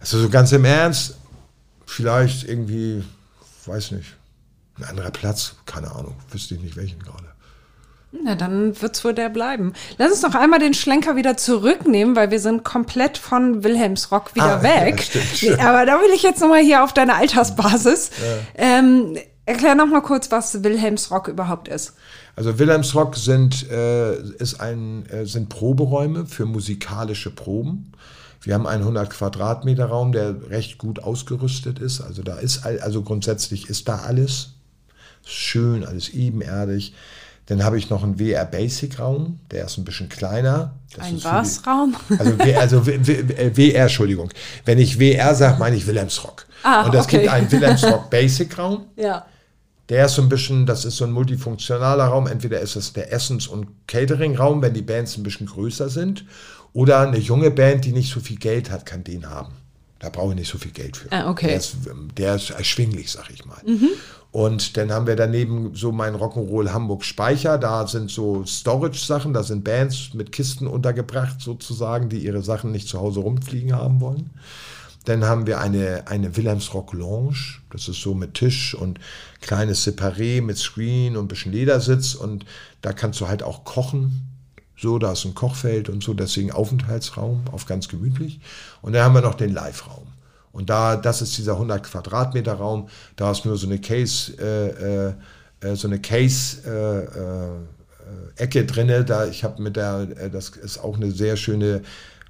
also so ganz im Ernst, vielleicht irgendwie, weiß nicht, ein anderer Platz, keine Ahnung, wüsste ich nicht welchen gerade. Na, dann wird es wohl der bleiben. Lass uns noch einmal den Schlenker wieder zurücknehmen, weil wir sind komplett von Wilhelmsrock wieder ah, weg. Ja, stimmt, Aber da will ich jetzt noch mal hier auf deine Altersbasis. Ja. Ähm, erklär noch mal kurz, was Wilhelmsrock überhaupt ist. Also Wilhelmsrock sind, äh, ist ein, äh, sind Proberäume für musikalische Proben. Wir haben einen 100 Quadratmeter Raum, der recht gut ausgerüstet ist. Also da ist, also grundsätzlich ist da alles schön, alles ebenerdig. Dann habe ich noch einen WR Basic Raum, der ist ein bisschen kleiner. Das ein was Raum? Also, also WR, Entschuldigung. Wenn ich WR sage, meine ich Wilhelmsrock. Ah, und es okay. gibt einen Wilhelmsrock Basic Raum. Ja. Der ist so ein bisschen, das ist so ein multifunktionaler Raum. Entweder ist es der Essens- und Catering-Raum, wenn die Bands ein bisschen größer sind. Oder eine junge Band, die nicht so viel Geld hat, kann den haben. Da brauche ich nicht so viel Geld für. Ah, okay. Der ist, der ist erschwinglich, sag ich mal. Mhm. Und dann haben wir daneben so meinen Rock'n'Roll Hamburg Speicher. Da sind so Storage-Sachen, da sind Bands mit Kisten untergebracht sozusagen, die ihre Sachen nicht zu Hause rumfliegen haben wollen. Dann haben wir eine, eine Wilhelmsrock Lounge. Das ist so mit Tisch und kleines Separé mit Screen und ein bisschen Ledersitz. Und da kannst du halt auch kochen. So, da ist ein Kochfeld und so, deswegen Aufenthaltsraum auf ganz gemütlich. Und dann haben wir noch den Live-Raum. Und da, das ist dieser 100 Quadratmeter Raum, da ist nur so eine Case, äh, äh, so eine Case, äh, äh Ecke drinne. Da ich habe mit der, äh, das ist auch eine sehr schöne,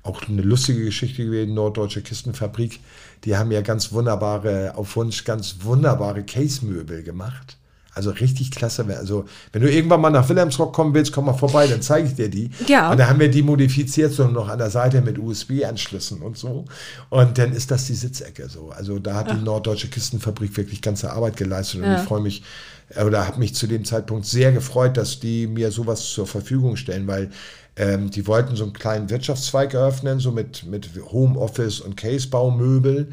auch eine lustige Geschichte gewesen, Norddeutsche Kistenfabrik. Die haben ja ganz wunderbare, auf Wunsch ganz wunderbare Case-Möbel gemacht. Also richtig klasse. Also, wenn du irgendwann mal nach Wilhelmsrock kommen willst, komm mal vorbei, dann zeige ich dir die. Ja. Und da haben wir die modifiziert, so noch an der Seite mit USB-Anschlüssen und so. Und dann ist das die Sitzecke so. Also da hat Ach. die Norddeutsche Kistenfabrik wirklich ganze Arbeit geleistet. Und ja. ich freue mich, oder habe mich zu dem Zeitpunkt sehr gefreut, dass die mir sowas zur Verfügung stellen, weil ähm, die wollten so einen kleinen Wirtschaftszweig eröffnen, so mit, mit Homeoffice und Casebaumöbel.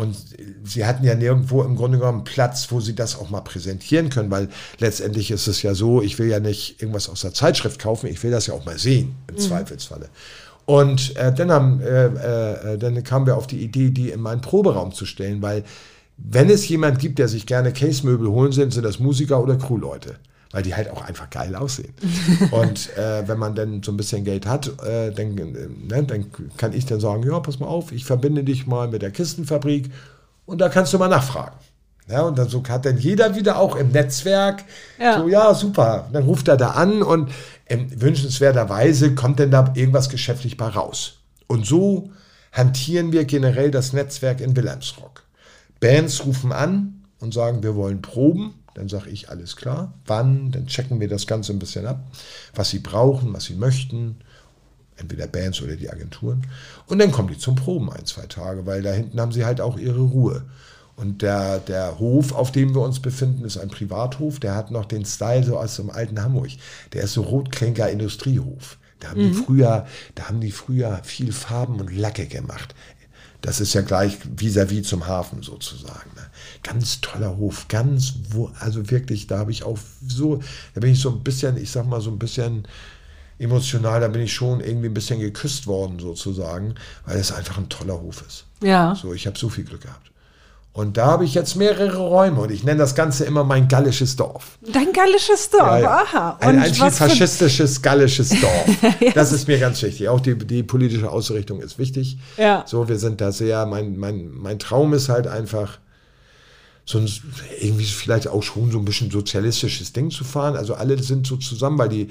Und sie hatten ja nirgendwo im Grunde genommen Platz, wo sie das auch mal präsentieren können, weil letztendlich ist es ja so, ich will ja nicht irgendwas aus der Zeitschrift kaufen, ich will das ja auch mal sehen, im mhm. Zweifelsfalle. Und äh, dann, haben, äh, äh, dann kamen wir auf die Idee, die in meinen Proberaum zu stellen, weil wenn es jemand gibt, der sich gerne Case-Möbel holen sind, sind das Musiker oder Crewleute weil die halt auch einfach geil aussehen. und äh, wenn man dann so ein bisschen Geld hat, äh, dann, ne, dann kann ich dann sagen, ja, pass mal auf, ich verbinde dich mal mit der Kistenfabrik und da kannst du mal nachfragen. Ja, und dann so hat dann jeder wieder auch im Netzwerk ja. so, ja, super. Dann ruft er da an und ähm, wünschenswerterweise kommt dann da irgendwas geschäftlich bei raus. Und so hantieren wir generell das Netzwerk in Wilhelmsrock. Bands rufen an und sagen, wir wollen proben. Dann sage ich, alles klar. Wann? Dann checken wir das Ganze ein bisschen ab, was sie brauchen, was sie möchten. Entweder Bands oder die Agenturen. Und dann kommen die zum Proben ein, zwei Tage, weil da hinten haben sie halt auch ihre Ruhe. Und der, der Hof, auf dem wir uns befinden, ist ein Privathof. Der hat noch den Style so aus dem alten Hamburg. Der ist so Rotklinker Industriehof. Da haben, mhm. die früher, da haben die früher viel Farben und Lacke gemacht. Das ist ja gleich vis-à-vis -vis zum Hafen sozusagen. Ne? Ganz toller Hof, ganz, also wirklich, da habe ich auch so, da bin ich so ein bisschen, ich sag mal so ein bisschen emotional, da bin ich schon irgendwie ein bisschen geküsst worden sozusagen, weil es einfach ein toller Hof ist. Ja. So, ich habe so viel Glück gehabt. Und da habe ich jetzt mehrere Räume und ich nenne das Ganze immer mein gallisches Dorf. Dein gallisches Dorf, ja, aha. Und ein antifaschistisches gallisches Dorf. ja. Das ist mir ganz wichtig. Auch die, die politische Ausrichtung ist wichtig. Ja. So, wir sind da sehr, mein, mein, mein Traum ist halt einfach, so ein, irgendwie vielleicht auch schon so ein bisschen sozialistisches Ding zu fahren. Also alle sind so zusammen, weil die,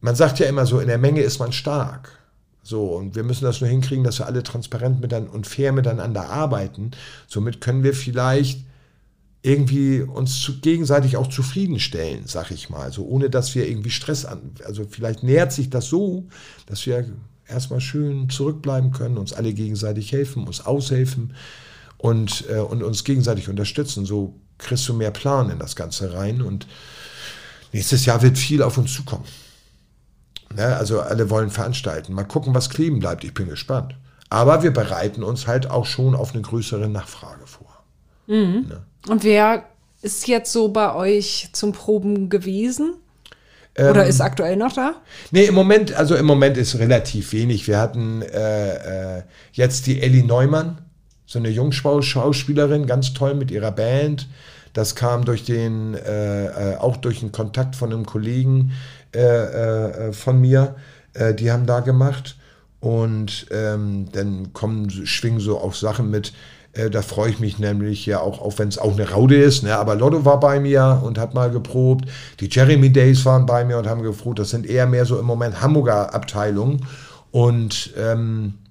man sagt ja immer so, in der Menge ist man stark. So, und wir müssen das nur hinkriegen, dass wir alle transparent miteinander und fair miteinander arbeiten. Somit können wir vielleicht irgendwie uns zu, gegenseitig auch zufriedenstellen, sag ich mal. So, ohne dass wir irgendwie Stress an. Also vielleicht nähert sich das so, dass wir erstmal schön zurückbleiben können, uns alle gegenseitig helfen, uns aushelfen und, äh, und uns gegenseitig unterstützen. So kriegst du mehr Plan in das Ganze rein und nächstes Jahr wird viel auf uns zukommen. Ne? Also alle wollen veranstalten. Mal gucken, was kleben bleibt. Ich bin gespannt. Aber wir bereiten uns halt auch schon auf eine größere Nachfrage vor. Mhm. Ne? Und wer ist jetzt so bei euch zum Proben gewesen? Oder ähm, ist aktuell noch da? Nee, im Moment, also im Moment ist relativ wenig. Wir hatten äh, äh, jetzt die Ellie Neumann, so eine Jungschauspielerin, ganz toll mit ihrer Band. Das kam durch den, äh, äh auch durch einen Kontakt von einem Kollegen, äh, äh, von mir, äh, die haben da gemacht. Und ähm, dann kommen, schwingen so auch Sachen mit, äh, da freue ich mich nämlich ja auch, auch wenn es auch eine Raude ist, ne? aber Lotto war bei mir und hat mal geprobt. Die Jeremy Days waren bei mir und haben geprobt. Das sind eher mehr so im Moment Hamburger Abteilungen. Und ähm, äh,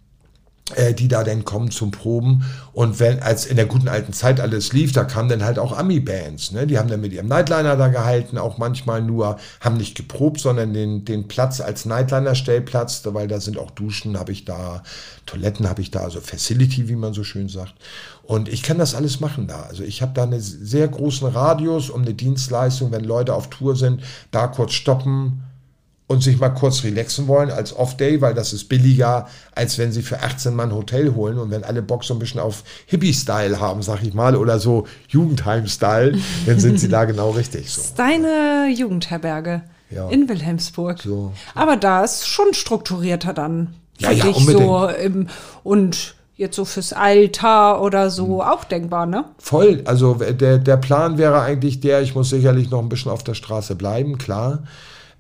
die da dann kommen zum Proben. Und wenn, als in der guten alten Zeit alles lief, da kamen dann halt auch Ami-Bands, ne? Die haben dann mit ihrem Nightliner da gehalten, auch manchmal nur, haben nicht geprobt, sondern den, den Platz als Nightliner-Stellplatz, weil da sind auch Duschen, habe ich da, Toiletten habe ich da, also Facility, wie man so schön sagt. Und ich kann das alles machen da. Also ich habe da einen sehr großen Radius um eine Dienstleistung, wenn Leute auf Tour sind, da kurz stoppen, und sich mal kurz relaxen wollen als Off-Day, weil das ist billiger, als wenn sie für 18 Mann Hotel holen und wenn alle Bock so ein bisschen auf Hippie-Style haben, sag ich mal, oder so Jugendheim-Style, dann sind sie da genau richtig. So. Das ist deine Jugendherberge ja. in Wilhelmsburg. So. Aber da ist schon strukturierter dann. Ja, ja, unbedingt. So im, und jetzt so fürs Alter oder so mhm. auch denkbar, ne? Voll. Also der, der Plan wäre eigentlich der, ich muss sicherlich noch ein bisschen auf der Straße bleiben, klar.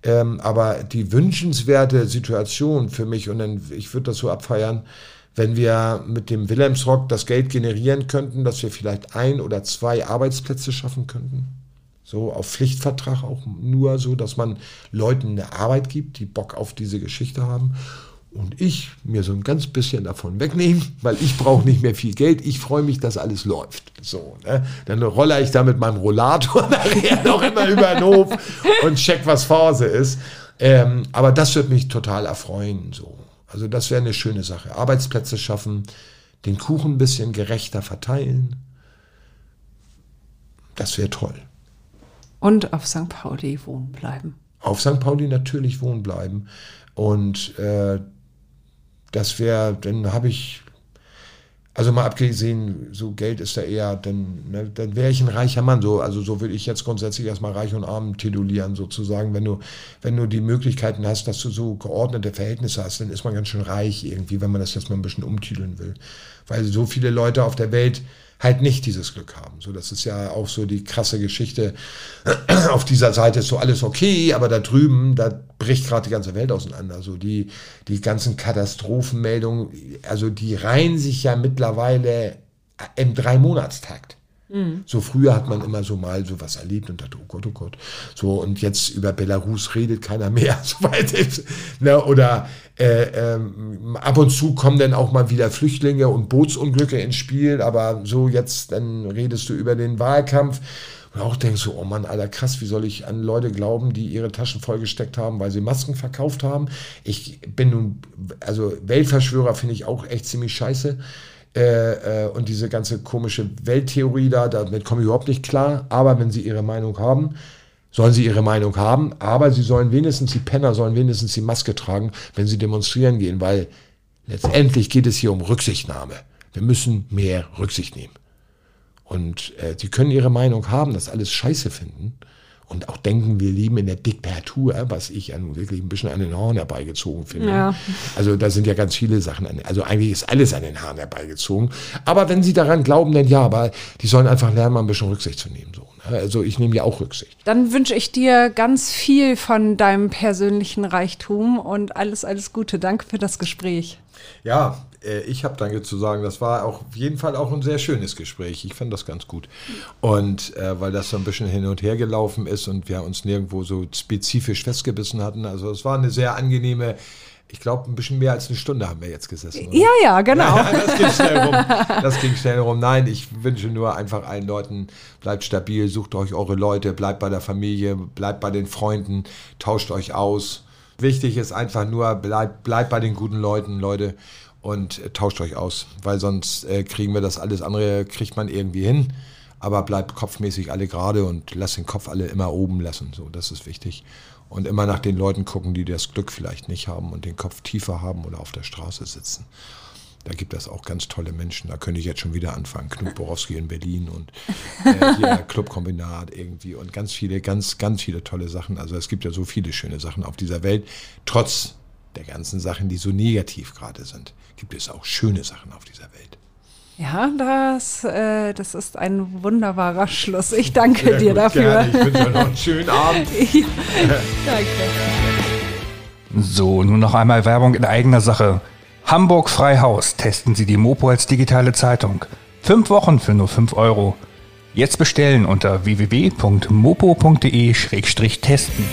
Ähm, aber die wünschenswerte Situation für mich, und dann, ich würde das so abfeiern, wenn wir mit dem Wilhelmsrock das Geld generieren könnten, dass wir vielleicht ein oder zwei Arbeitsplätze schaffen könnten. So auf Pflichtvertrag auch nur so, dass man Leuten eine Arbeit gibt, die Bock auf diese Geschichte haben und ich mir so ein ganz bisschen davon wegnehmen, weil ich brauche nicht mehr viel Geld. Ich freue mich, dass alles läuft. So, ne? Dann rolle ich da mit meinem Rollator nachher noch immer über den Hof und check, was Phase ist. Ähm, aber das wird mich total erfreuen. So. Also das wäre eine schöne Sache. Arbeitsplätze schaffen, den Kuchen ein bisschen gerechter verteilen. Das wäre toll. Und auf St. Pauli wohnen bleiben. Auf St. Pauli natürlich wohnen bleiben. Und äh, das wäre, dann habe ich, also mal abgesehen, so Geld ist da eher, dann, ne, dann wäre ich ein reicher Mann. So, also so würde ich jetzt grundsätzlich erstmal reich und arm titulieren, sozusagen. Wenn du, wenn du die Möglichkeiten hast, dass du so geordnete Verhältnisse hast, dann ist man ganz schön reich irgendwie, wenn man das jetzt mal ein bisschen umtiteln will. Weil so viele Leute auf der Welt halt nicht dieses Glück haben. So, das ist ja auch so die krasse Geschichte. Auf dieser Seite ist so alles okay, aber da drüben, da bricht gerade die ganze Welt auseinander. So die, die ganzen Katastrophenmeldungen, also die reihen sich ja mittlerweile im Drei-Monatstakt. Mhm. So früher hat man immer so mal so was erlebt und dachte, oh Gott, oh Gott. So, und jetzt über Belarus redet keiner mehr. Soweit ne, oder äh, ähm, ab und zu kommen dann auch mal wieder Flüchtlinge und Bootsunglücke ins Spiel, aber so jetzt, dann redest du über den Wahlkampf. Und auch denkst du, oh Mann, Alter, krass, wie soll ich an Leute glauben, die ihre Taschen vollgesteckt haben, weil sie Masken verkauft haben? Ich bin nun, also Weltverschwörer finde ich auch echt ziemlich scheiße. Äh, äh, und diese ganze komische Welttheorie da, damit komme ich überhaupt nicht klar. Aber wenn sie ihre Meinung haben, sollen sie ihre Meinung haben, aber sie sollen wenigstens, die Penner sollen wenigstens die Maske tragen, wenn sie demonstrieren gehen, weil letztendlich geht es hier um Rücksichtnahme. Wir müssen mehr Rücksicht nehmen. Und äh, sie können ihre Meinung haben, das alles scheiße finden und auch denken, wir leben in der Diktatur, was ich ja nun wirklich ein bisschen an den Haaren herbeigezogen finde. Ja. Also da sind ja ganz viele Sachen, an, also eigentlich ist alles an den Haaren herbeigezogen. Aber wenn sie daran glauben, dann ja, aber die sollen einfach lernen, mal ein bisschen Rücksicht zu nehmen. So. Ne? Also ich nehme ja auch Rücksicht. Dann wünsche ich dir ganz viel von deinem persönlichen Reichtum und alles, alles Gute. Danke für das Gespräch. Ja, ich habe danke zu sagen, das war auch auf jeden Fall auch ein sehr schönes Gespräch. Ich fand das ganz gut. Und äh, weil das so ein bisschen hin und her gelaufen ist und wir uns nirgendwo so spezifisch festgebissen hatten. Also es war eine sehr angenehme, ich glaube, ein bisschen mehr als eine Stunde haben wir jetzt gesessen. Oder? Ja, ja, genau. das ging schnell rum. Das ging schnell rum. Nein, ich wünsche nur einfach allen Leuten, bleibt stabil, sucht euch eure Leute, bleibt bei der Familie, bleibt bei den Freunden, tauscht euch aus. Wichtig ist einfach nur, bleibt, bleibt bei den guten Leuten, Leute und äh, tauscht euch aus, weil sonst äh, kriegen wir das alles andere, kriegt man irgendwie hin, aber bleibt kopfmäßig alle gerade und lasst den Kopf alle immer oben lassen, so, das ist wichtig. Und immer nach den Leuten gucken, die das Glück vielleicht nicht haben und den Kopf tiefer haben oder auf der Straße sitzen. Da gibt es auch ganz tolle Menschen. Da könnte ich jetzt schon wieder anfangen. Knut Borowski in Berlin und äh, hier Clubkombinat irgendwie und ganz viele, ganz, ganz viele tolle Sachen. Also es gibt ja so viele schöne Sachen auf dieser Welt. Trotz der ganzen Sachen, die so negativ gerade sind, gibt es auch schöne Sachen auf dieser Welt. Ja, das, äh, das ist ein wunderbarer Schluss. Ich danke Sehr dir gut, dafür. Gerne. Ich wünsche euch noch einen schönen Abend. ja, danke. So, nun noch einmal Werbung in eigener Sache. Hamburg Freihaus. Testen Sie die Mopo als digitale Zeitung. Fünf Wochen für nur fünf Euro. Jetzt bestellen unter www.mopo.de-testen.